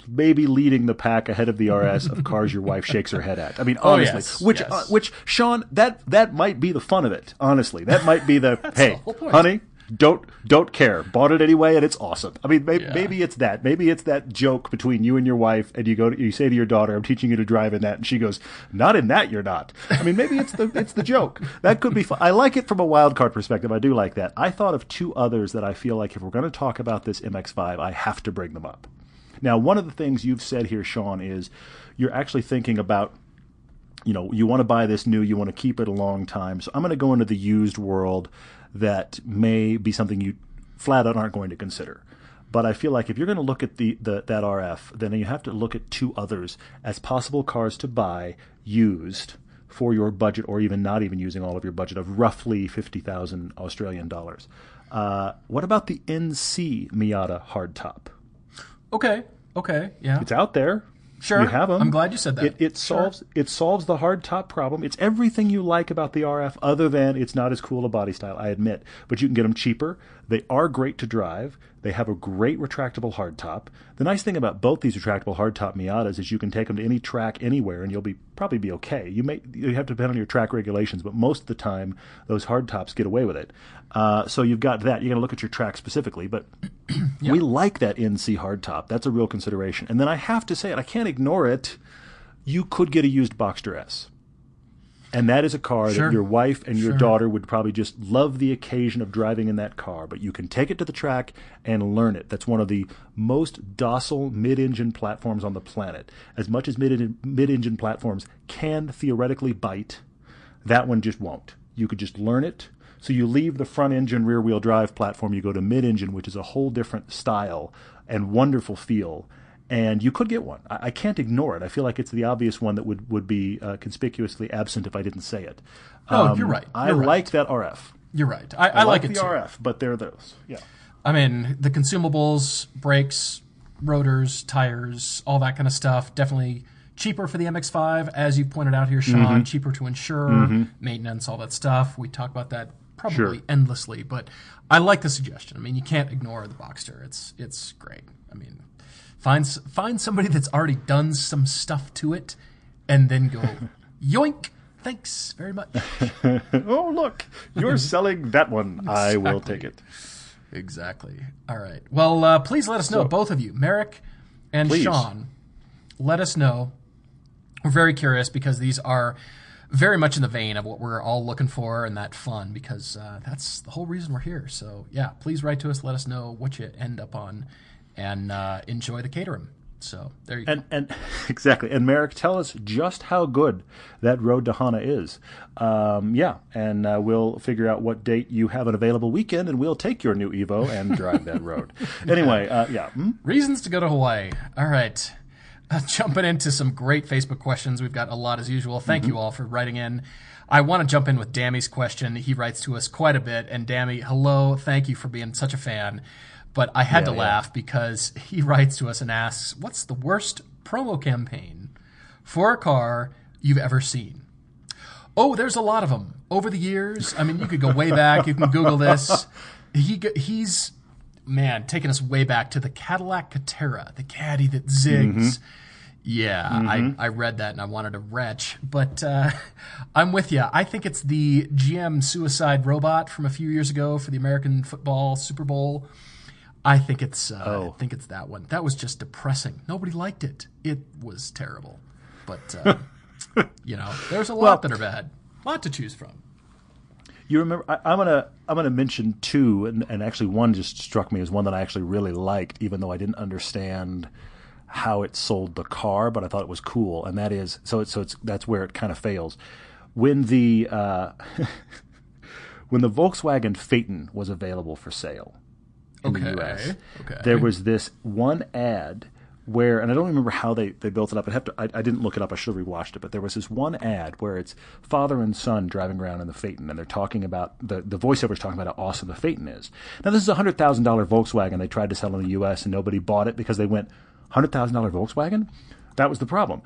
maybe leading the pack ahead of the RS of cars your wife shakes her head at. I mean, honestly, Oh, yes, which yes. uh, which Sean, that that might be the fun of it. Honestly, that might be the hey, the honey, don't don't care. Bought it anyway, and it's awesome. I mean, maybe, Yeah. maybe it's that. Maybe it's that joke between you and your wife, and you go to, you say to your daughter, "I'm teaching you to drive in that," and she goes, "Not in that, you're not." I mean, maybe it's the it's the joke. That could be fun. I like it from a wild card perspective. I do like that. I thought of two others that I feel like if we're going to talk about this MX5, I have to bring them up. Now, one of the things you've said here, Sean, is you're actually thinking about you know, you want to buy this new, you want to keep it a long time. So I'm going to go into the used world that may be something you flat out aren't going to consider. But I feel like if you're going to look at the, the that RF, then you have to look at two others as possible cars to buy used for your budget, or even not even using all of your budget of roughly fifty thousand Australian dollars. Uh, what about the NC Miata hardtop? okay, okay, yeah. It's out there. Sure. You have them. I'm glad you said that. It, it Sure. solves it solves the hard top problem. It's everything you like about the RF, other than it's not as cool a body style. I admit, but you can get them cheaper. They are great to drive. They have a great retractable hardtop. The nice thing about both these retractable hardtop Miatas is you can take them to any track anywhere, and you'll be probably be okay. You may you have to depend on your track regulations, but most of the time those hardtops get away with it. Uh, so you've got that. You're going to look at your track specifically, but we like that NC hardtop. That's a real consideration. And then I have to say it. I can't ignore it. You could get a used Boxster S. And that is a car Sure. that your wife and your Sure. daughter would probably just love the occasion of driving in that car. But you can take it to the track and learn it. That's one of the most docile mid engine platforms on the planet. As much as mid engine platforms can theoretically bite, that one just won't. You could just learn it. So you leave the front engine rear wheel drive platform, you go to mid engine, which is a whole different style and wonderful feel. And you could get one. I, I can't ignore it. I feel like it's the obvious one that would, would be uh, conspicuously absent if I didn't say it. Um, No, you're right. I You're right. like that RF. You're right. I, I, like, the it too. RF, but they're those. Yeah. I mean, the consumables, brakes, rotors, tires, all that kind of stuff. Definitely cheaper for the MX5, as you pointed out here, Sean. Mm-hmm. Cheaper to insure, maintenance, all that stuff. We talk about that probably Sure. endlessly, but I like the suggestion. I mean, you can't ignore the Boxster. It's it's great. I mean, find find somebody that's already done some stuff to it, and then go yoink. Thanks very much. Oh, look, you're selling that one. I will take it. Exactly. All right. Well, uh, please let us know, So- both of you, Marek and Please. Sean. Let us know. We're very curious because these are very much in the vein of what we're all looking for and that fun because uh, that's the whole reason we're here. So, yeah, please write to us. Let us know what you end up on and uh, enjoy the Caterham. So, there you go. And and exactly. And Marek, tell us just how good that road to Hana is. Um, yeah, and uh, we'll figure out what date you have an available weekend, and we'll take your new Evo and drive that road. Anyway, uh, yeah. Hmm? Reasons to go to Hawaii. All right. Jumping into some great Facebook questions. We've got a lot as usual. Thank Mm-hmm. you all for writing in. I want to jump in with Dammy's question. He writes to us quite a bit. And Dammy, hello. Thank you for being such a fan. But I had Yeah, to yeah. laugh because he writes to us and asks, What's the worst promo campaign for a car you've ever seen? Oh, there's a lot of them over the years. I mean, you could go way back. You can Google this. He he's man taking us way back to the Cadillac Catera, the caddy that zigs. Yeah, I, I read that and I wanted to retch, but uh, I'm with you. I think it's the GM Suicide Robot from a few years ago for the American Football Super Bowl. I think it's uh, I think it's that one. That was just depressing. Nobody liked it. It was terrible. But uh, you know, there's a lot Well- that are bad. A lot to choose from. You remember? I, I'm gonna I'm gonna mention two, and, and actually one just struck me as one that I actually really liked, even though I didn't understand how it sold the car, but I thought it was cool. And that is so. It's, so it's that's where it kind of fails. When the uh, when the Volkswagen Phaeton was available for sale in Okay, the U.S., okay. there was this one ad where, and I don't remember how they, they built it up. I have to. I, I didn't look it up. I should have rewatched it. But there was this one ad where it's father and son driving around in the Phaeton, and they're talking about the the voiceover's talking about how awesome the Phaeton is. Now this is a hundred thousand dollar Volkswagen they tried to sell in the U.S. and nobody bought it because they went hundred thousand dollar Volkswagen. That was the problem.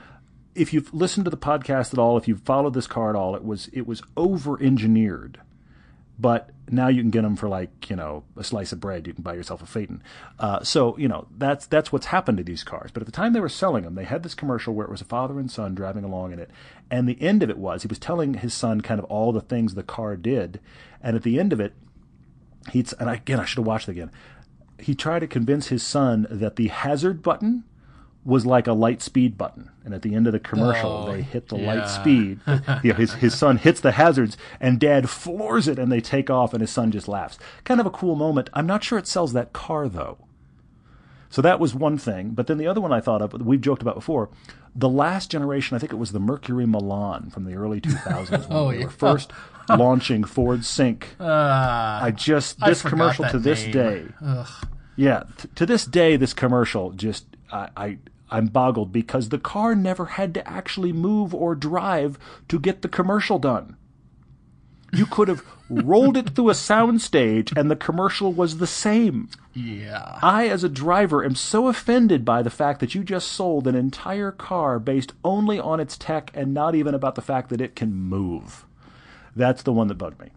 If you've listened to the podcast at all, if you've followed this car at all, it was it was over engineered but now you can get them for like you know a slice of bread. You can buy yourself a Phaeton. Uh, so you know that's that's what's happened to these cars. But at the time they were selling them, they had this commercial where it was a father and son driving along in it, and the end of it was he was telling his son kind of all the things the car did, and at the end of it, he's and again I should have watched it again. He tried to convince his son that the hazard button was like a light speed button, and at the end of the commercial, Oh, they hit the yeah. light speed. you know, his his son hits the hazards, and Dad floors it, and they take off, and his son just laughs. Kind of a cool moment. I'm not sure it sells that car though. So that was one thing. But then the other one I thought of, we've joked about before, the last generation, I think it was the Mercury Milan from the early 2000s when Oh, they yeah. were first launching Ford Sync. Uh, I just, this forgot commercial to this name. day. Yeah, t- to this day, this commercial just, I, I, I'm boggled because the car never had to actually move or drive to get the commercial done. You could have rolled it through a soundstage and the commercial was the same. yeah. I, as a driver, am so offended by the fact that you just sold an entire car based only on its tech and not even about the fact that it can move. That's the one that bugged me.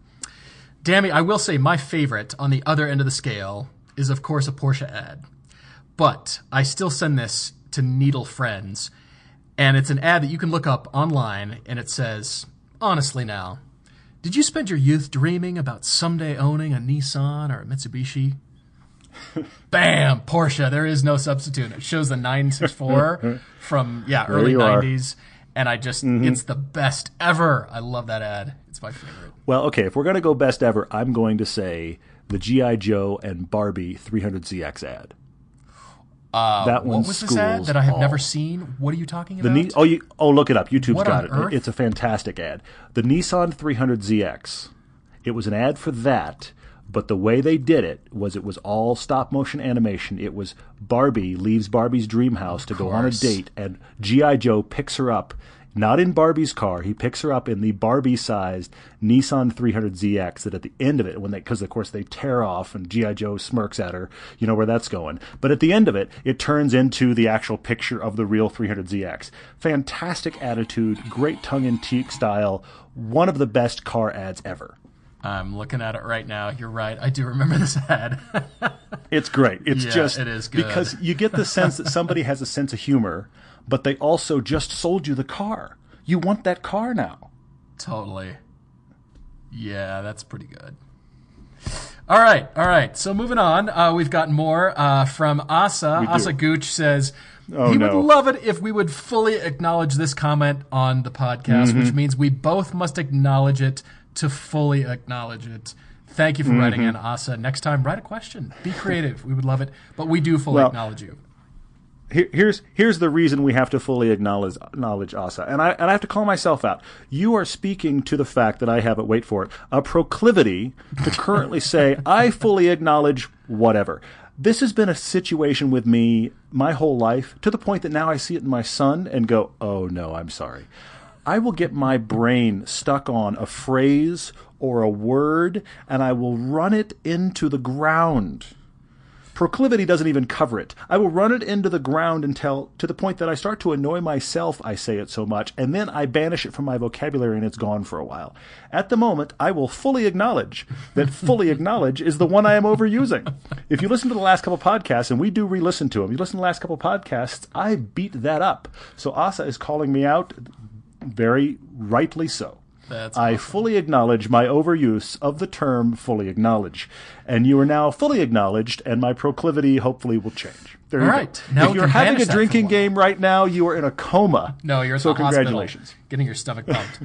Damn Dammy, I will say my favorite on the other end of the scale is, of course, a Porsche ad. But I still send this to Needle Friends, and it's an ad that you can look up online, and it says, Honestly now, did you spend your youth dreaming about someday owning a Nissan or a Mitsubishi? Bam! Porsche. There is no substitute. It shows the 964 from, yeah, early you are. 90s. And I just, mm-hmm. it's the best ever. I love that ad. It's my favorite. Well, okay, if we're going to go best ever, I'm going to say the G.I. Joe and Barbie 300ZX ad. Uh, That one what was this ad that I have all. never seen? What are you talking The about? Oh, you, oh, look it up. YouTube's What got it. earth? It's a fantastic ad. The Nissan 300ZX. It was an ad for that, but the way they did it was it was all stop motion animation. It was Barbie leaves Barbie's dream house to go on a date, and GI Joe picks her up. Not in Barbie's car. He picks her up in the Barbie-sized Nissan 300ZX. That at the end of it, when they, because of course they tear off, and GI Joe smirks at her. You know where that's going. But at the end of it, it turns into the actual picture of the real 300ZX. Fantastic attitude, great tongue-in-cheek style. One of the best car ads ever. I'm looking at it right now. You're right. I do remember this ad. It's great. It's Yeah, just it is good. because you get the sense that somebody has a sense of humor, but they also just sold you the car. You want that car now. totally. Yeah, that's pretty good. All right, all right. So moving on, uh, we've got more uh, from Asa. Asa Gooch says Oh, he no. would love it if we would fully acknowledge this comment on the podcast, Mm-hmm. which means we both must acknowledge it to fully acknowledge it. Thank you for writing Mm-hmm. in, Asa. Next time, write a question. Be creative. we would love it, but we do fully Well, acknowledge you. Here, here's here's the reason we have to fully acknowledge acknowledge Asa, and I and I have to call myself out. You are speaking to the fact that I have it. Wait for it. A proclivity to currently say I fully acknowledge whatever. This has been a situation with me my whole life to the point that now I see it in my son and go, "Oh no, I'm sorry." I will get my brain stuck on a phrase or a word and I will run it into the ground. Proclivity doesn't even cover it. I will run it into the ground until, to the point that I start to annoy myself, I say it so much, and then I banish it from my vocabulary and it's gone for a while. At the moment, I will fully acknowledge that fully acknowledge is the one I am overusing. If you listen to the last couple podcasts, and we do re listen to them, you listen to the last couple podcasts, I beat that up. So Asa is calling me out, very rightly so. That's I fully acknowledge my overuse of the term fully acknowledge. And you are now fully acknowledged, and my proclivity hopefully will change. There All you right, go. now if you're having a drinking game right now, you are in a coma. No, you're so the hospital congratulations. getting your stomach pumped.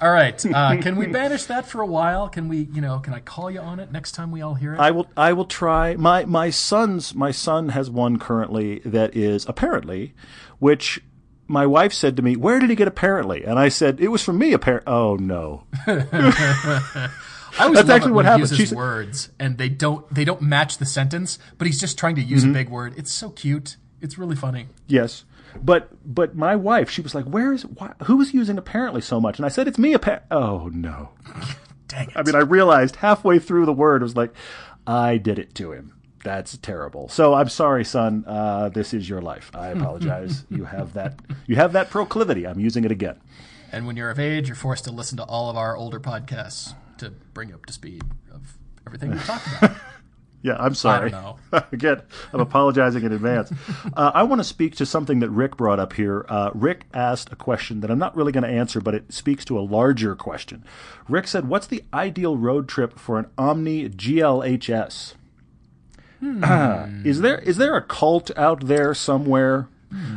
All right, uh, can we banish that for a while? Can we, you know, can I call you on it next time we all hear it? I will. I will try. My my son's my son has one currently that is apparently, which my wife said to me, "Where did he get apparently?" And I said, "It was from me." Apparently, Oh no. I always That's love actually what when he happened. uses She's- words and they don't they don't match the sentence, but he's just trying to use Mm-hmm. a big word. It's so cute. It's really funny. Yes. But but my wife, she was like, "Where is why, who is using apparently so much?" And I said, "It's me." Appa-. Oh no. Dang it. I mean, I realized halfway through the word it was like, I did it to him. That's terrible. So I'm sorry, son. Uh, this is your life. I apologize. you have that. You have that proclivity. I'm using it again. and when you're of age, you're forced to listen to all of our older podcasts to bring you up to speed of everything we talked about. Yeah, I'm sorry. know. Again, I'm apologizing in advance. Uh, I want to speak to something that Rick brought up here. Uh, Rick asked a question that I'm not really going to answer, but it speaks to a larger question. Rick said, "What's the ideal road trip for an Omni GLHS?" Is there is there a cult out there somewhere?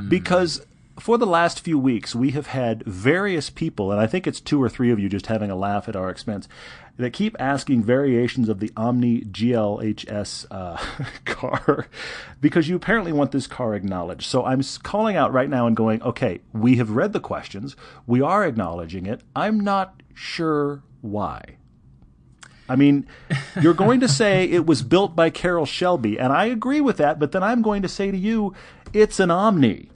Because for the last few weeks, we have had various people, and I think it's two or three of you just having a laugh at our expense, that keep asking variations of the Omni GLHS uh, car because you apparently want this car acknowledged. So I'm calling out right now and going, okay, we have read the questions, we are acknowledging it. I'm not sure why. I mean, you're going to say it was built by Carroll Shelby, and I agree with that, but then I'm going to say to you, it's an Omni.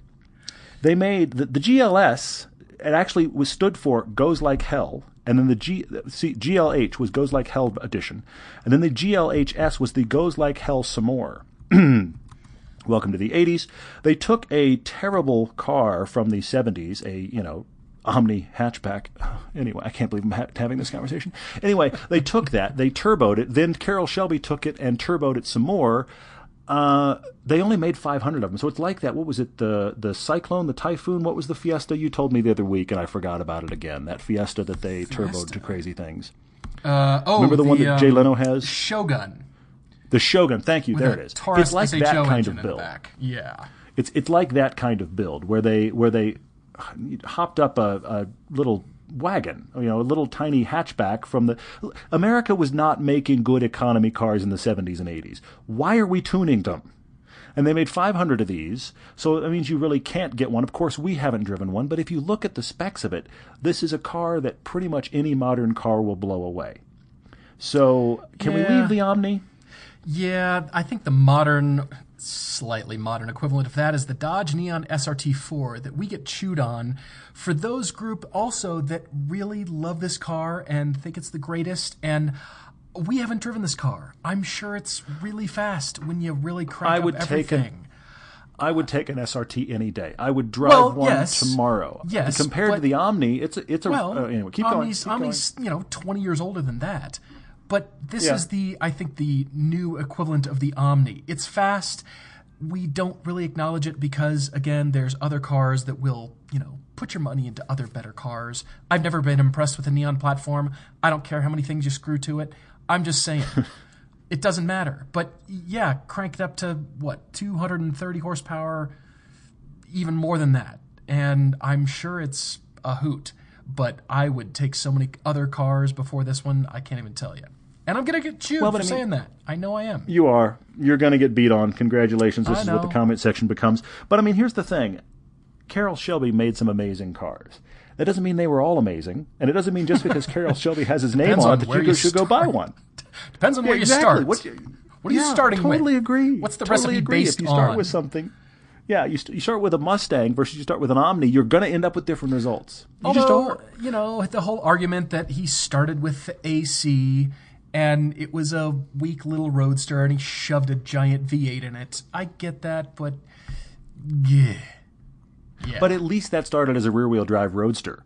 They made the, the GLS, it actually was stood for Goes Like Hell, and then the G, see, GLH was Goes Like Hell edition, and then the GLHS was the Goes Like Hell some more. Welcome to the 80s. They took a terrible car from the 70s, a, you know, Omni hatchback. Anyway, I can't believe I'm ha- having this conversation. Anyway, they took that, they turboed it, then Carroll Shelby took it and turboed it some more. Uh, they only made 500 of them, so it's like that. What was it? The the Cyclone, the Typhoon. What was the Fiesta? You told me the other week, and I forgot about it again. That Fiesta that they turboed to crazy things. Uh, oh, Remember the, one that Jay um, Leno has? Shogun. The Shogun. Thank you. with There it is. Taurus it's like SHO that kind of build. Yeah. It's it's like that kind of build where they where they hopped up a, a little wagon, you know, a little tiny hatchback from the. America was not making good economy cars in the 70s and 80s. Why are we tuning them? And they made 500 of these, so that means you really can't get one. Of course, we haven't driven one, but if you look at the specs of it, this is a car that pretty much any modern car will blow away. So, can we leave the Omni? Yeah, I think the modern, slightly modern equivalent of that is the Dodge Neon SRT4 that we get chewed on for those group also that really love this car and think it's the greatest. And we haven't driven this car. I'm sure it's really fast when you really crank I up would take an- everything. I would take an SRT any day. I would drive Well, one yes. tomorrow. Yes, compared to the Omni, it's a, it's a Well, uh, anyway. Keep Omni's, going. Keep Omni's, you know, 20 years older than that. But this Yeah. is the, I think, the new equivalent of the Omni. It's fast. We don't really acknowledge it because, again, there's other cars that will, you know, put your money into other better cars. I've never been impressed with a Neon platform. I don't care how many things you screw to it. I'm just saying. it doesn't matter. But yeah, crank it up to what, 230 horsepower, even more than that. And I'm sure it's a hoot, but I would take so many other cars before this one, I can't even tell you. And I'm going to get chewed Well, for I mean- saying that. I know I am. You are. You're going to get beat on. Congratulations. This I is what the comment section becomes. But I mean, here's the thing. Carroll Shelby made some amazing cars. That doesn't mean they were all amazing, and it doesn't mean just because Carroll Shelby has his name Depends on on it that you, you should go buy one. Depends on where Yeah, you exactly. start. What, you- What are you yeah, starting with? totally agree. What's the totally recipe agree. based If you start on? with something, yeah, you, st- you start with a Mustang versus you start with an Omni, you're going to end up with different results. You just Although, are. you know, the whole argument that he started with the AC and it was a weak little roadster and he shoved a giant V8 in it. I get that, but yeah. Yeah. But at least that started as a rear-wheel drive roadster.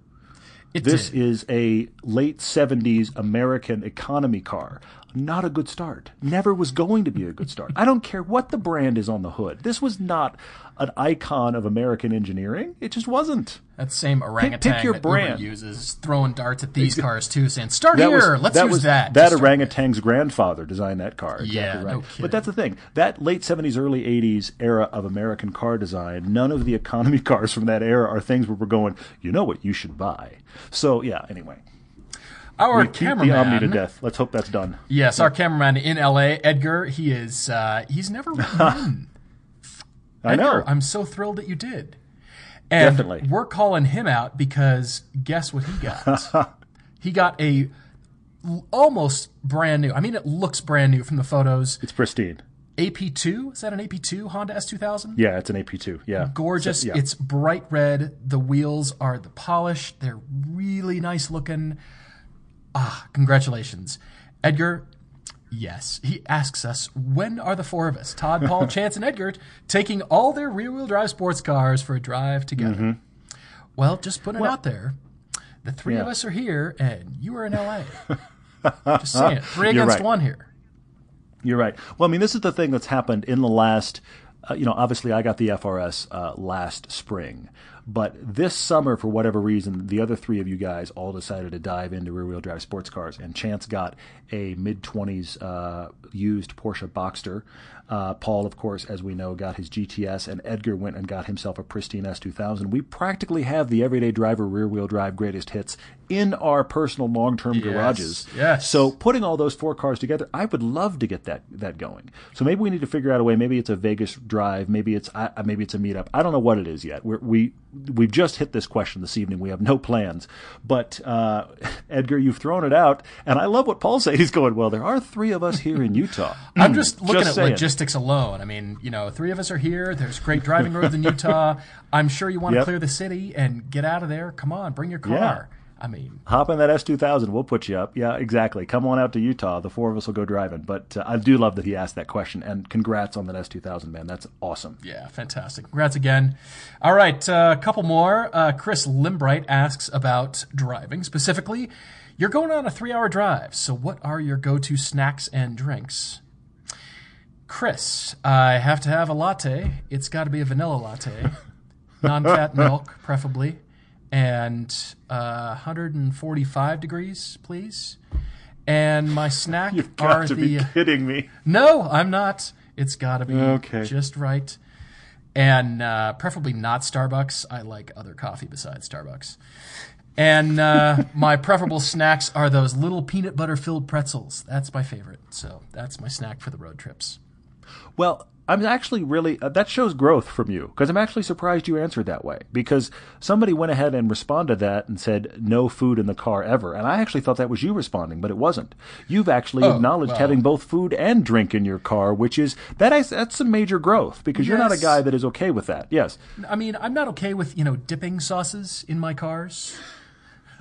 it This did. is a late 70s American economy car. not a good start. Never was going to be a good start. I don't care what the brand is on the hood. This was not an icon of American engineering. It just wasn't. That same orangutan pick your that brand. Uber uses throwing darts at these cars too, saying "Start That here, was, let's that use was, that." That orangutan's grandfather designed that car. Exactly Yeah, right. no kidding. but that's the thing. That late '70s, early '80s era of American car design. None of the economy cars from that era are things where we're going. You know what you should buy. So yeah. Anyway. Our we keep the Omni to death. Let's hope that's done. yes, our cameraman in LA, Edgar. He is. Uh, he's never written I Edgar, know. I'm so thrilled that you did. And Definitely. we're calling him out because guess what he got? he got a almost brand new. I mean, it looks brand new from the photos. It's pristine. AP2 is that an AP2 Honda S2000? Yeah, it's an AP2. Yeah, gorgeous. So- yeah. It's bright red. The wheels are the polish. They're really nice looking. Ah, congratulations. Edgar, yes. He asks us, when are the four of us, Todd, Paul, Chance, and Edgar, taking all their rear wheel drive sports cars for a drive together? Well, just putting it out there. The three of Mm-hmm. Us are here, and you are in LA. just saying. Three against right. one here. You're right. Well, I mean, this is the thing that's happened in the last. Uh, you know, obviously, I got the FRS uh, last spring, but this summer, for whatever reason, the other three of you guys all decided to dive into rear-wheel drive sports cars, and Chance got a mid-20s uh, used Porsche Boxster. Uh, Paul, of course, as we know, got his GTS, and Edgar went and got himself a pristine S2000. We practically have the everyday driver rear-wheel drive greatest hits in our personal long-term garages. yes. So putting all those four cars together, I would love to get that that going. So maybe we need to figure out a way. Maybe it's a Vegas drive. Maybe it's I, I- maybe it's a meetup. I don't know what it is yet. We're, we we've just hit this question this evening. We have no plans. But uh, Edgar, you've thrown it out, and I love what Paul said. He's going well. There are three of us here in Utah. I'm just looking Just at saying. logistics alone. I mean, you know, three of us are here. There's great driving roads in Utah. I'm sure you want to Yep. clear the city and get out of there. Come on, bring your car. Yeah. I mean, Hop in that S2000. We'll put you up. Yeah, exactly. Come on out to Utah. The four of us will go driving. But uh, I do love that he asked that question. And congrats on that S2000, man. That's awesome. yeah, fantastic. Congrats again. All right, uh, a couple more. Uh, Chris Limbright asks about driving. Specifically, you're going on a three hour drive. So, what are your go to snacks and drinks? Chris, I have to have a latte. It's got to be a vanilla latte, non fat milk, preferably, and uh, 145 degrees, please. And my snack You've are got to the. be kidding me. No, I'm not. It's got to be Okay. just right. And uh, preferably not Starbucks. I like other coffee besides Starbucks. And uh, my preferable snacks are those little peanut butter filled pretzels. That's my favorite. So that's my snack for the road trips. Well, I'm actually really uh, that shows growth from you because I'm actually surprised you answered that way because somebody went ahead and responded to that and said no food in the car ever, and I actually thought that was you responding, but it wasn't. You've actually Oh, acknowledged having both food and drink in your car, which is that is that's some major growth because you're not a guy that is okay with that. Yes, I mean, I'm not okay with, you know, dipping sauces in my cars.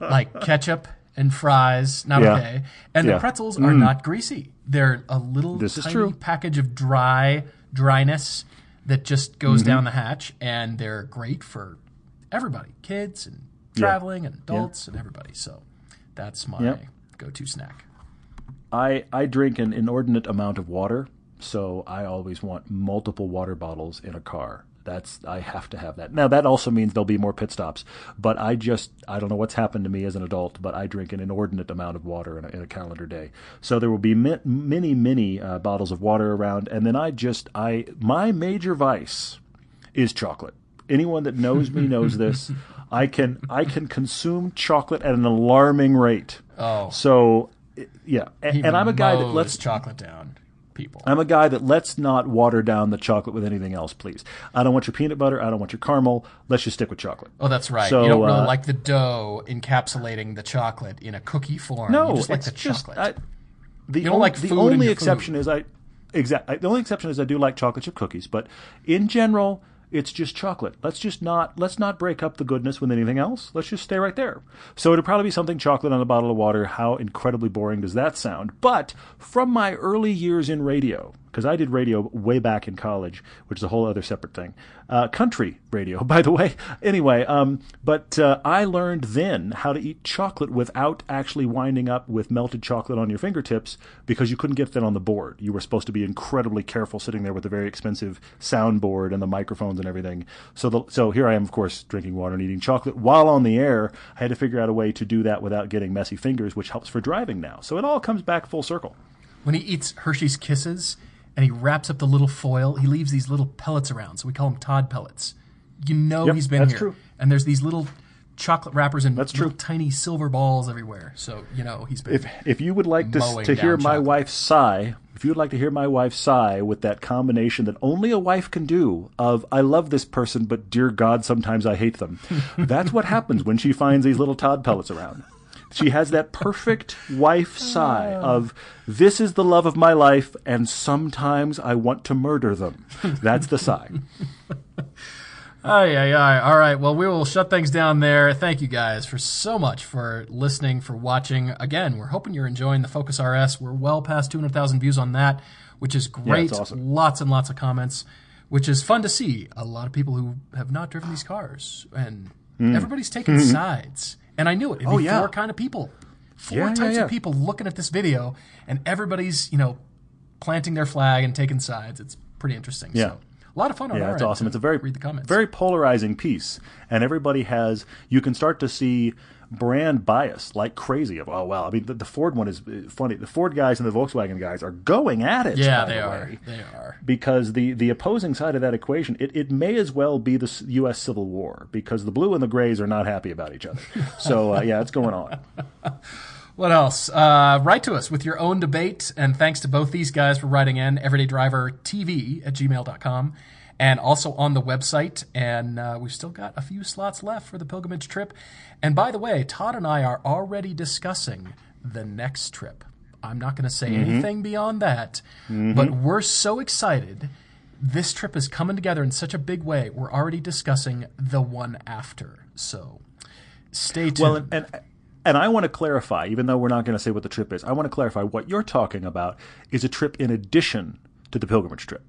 like ketchup and fries, not Yeah. okay. And Yeah. Mm. the pretzels are not greasy. They're a little This is tiny package of dry dryness that just goes Mm-hmm. down the hatch, and they're great for everybody, kids and traveling and adults and everybody. So that's my Yep. go-to snack. I I drink an inordinate amount of water, so I always want multiple water bottles in a car. That's I have to have that. Now that also means there'll be more pit stops, but I just I don't know what's happened to me as an adult, but I drink an inordinate amount of water in a, in a calendar day. So there will be mi- many many uh, bottles of water around, and then I just I my major vice is chocolate. Anyone that knows me knows this. I can I can consume chocolate at an alarming rate. Oh. So yeah, A- He and I'm a guy that lets chocolate down people. I'm a guy that let's not water down the chocolate with anything else, please. I don't want your peanut butter. I don't want your caramel. Let's just stick with chocolate. Oh, that's right. So, you don't really uh, like the dough encapsulating the chocolate in a cookie form. No, you just like the just chocolate. I, the don't on- like the food in only exception food. is I exactly the only exception is I do like chocolate chip cookies, but in general it's just chocolate. Let's just not let's not break up the goodness with anything else. Let's just stay right there. So it'd probably be something chocolate on a bottle of water. How incredibly boring does that sound? But from my early years in radio, because I did radio way back in college, which is a whole other separate thing. Uh, country radio, by the way. Anyway, um, but uh, I learned then how to eat chocolate without actually winding up with melted chocolate on your fingertips because you couldn't get that on the board. You were supposed to be incredibly careful sitting there with a very expensive soundboard and the microphones and everything. So, the, so here I am, of course, drinking water and eating chocolate while on the air. I had to figure out a way to do that without getting messy fingers, which helps for driving now. So it all comes back full circle. When he eats Hershey's Kisses and he wraps up the little foil, he leaves these little pellets around. So we call them Todd pellets. You know Yep, he's been that's here. true. And there's these little chocolate wrappers and That's little true. tiny silver balls everywhere. So you know he's been. If if you would like to to hear my chocolate. wife sigh, if you would like to hear my wife sigh with that combination that only a wife can do of I love this person, but dear God, sometimes I hate them. that's what happens when she finds these little Todd pellets around. She has that perfect wife sigh of this is the love of my life, and sometimes I want to murder them. That's the sigh. Ay, ay, ay. All right. Well, we will shut things down there. Thank you guys for so much for listening, for watching. Again, we're hoping you're enjoying the Focus RS. We're well past 200,000 views on that, which is great. it's awesome. Lots and lots of comments, which is fun to see. A lot of people who have not driven these cars, and mm. everybody's taking mm-hmm. sides. And I knew it. It'd be. Oh, yeah. four kind of people. Four Yeah, types yeah. of people looking at this video, and everybody's, you know, planting their flag and taking sides. It's pretty interesting. Yeah. So, a lot of fun on Yeah, it's awesome. It's a very read the comments. very polarizing piece, and everybody has. You can start to see brand bias like crazy. Of oh well, I mean the, the Ford one is uh, funny. The Ford guys and the Volkswagen guys are going at it. Yeah, they the are. They are. because the the opposing side of that equation, it, it may as well be the U.S. Civil War because the blue and the grays are not happy about each other. So uh, yeah, it's going on. What else? Uh, write to us with your own debate. And thanks to both these guys for writing in everydaydrivertv at gmail.com and also on the website. And uh, we've still got a few slots left for the pilgrimage trip. And by the way, Todd and I are already discussing the next trip. I'm not going to say anything beyond that, but we're so excited. This trip is coming together in such a big way. We're already discussing the one after. So stay tuned. Well, and, and and I want to clarify, even though we're not going to say what the trip is, I want to clarify what you're talking about is a trip in addition to the pilgrimage trip.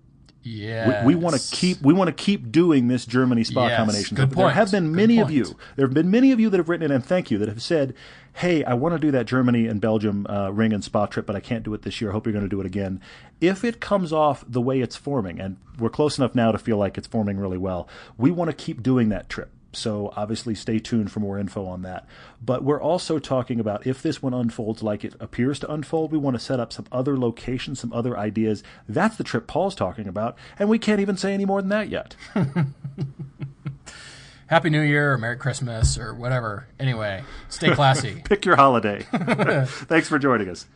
Yeah. We, we want to keep we want to keep doing this Germany spa Yes, combination. good trip. There point, have been many of you. There have been many of you that have written in, and thank you, that have said, "Hey, I want to do that Germany and Belgium uh, ring and spa trip, but I can't do it this year. I hope you're going to do it again." If it comes off the way it's forming, and we're close enough now to feel like it's forming really well, we want to keep doing that trip. So obviously, stay tuned for more info on that. But we're also talking about if this one unfolds like it appears to unfold, we want to set up some other locations, some other ideas. That's the trip Paul's talking about, and we can't even say any more than that yet. Happy New Year or Merry Christmas or whatever. Anyway, stay classy. Pick your holiday. Thanks for joining us.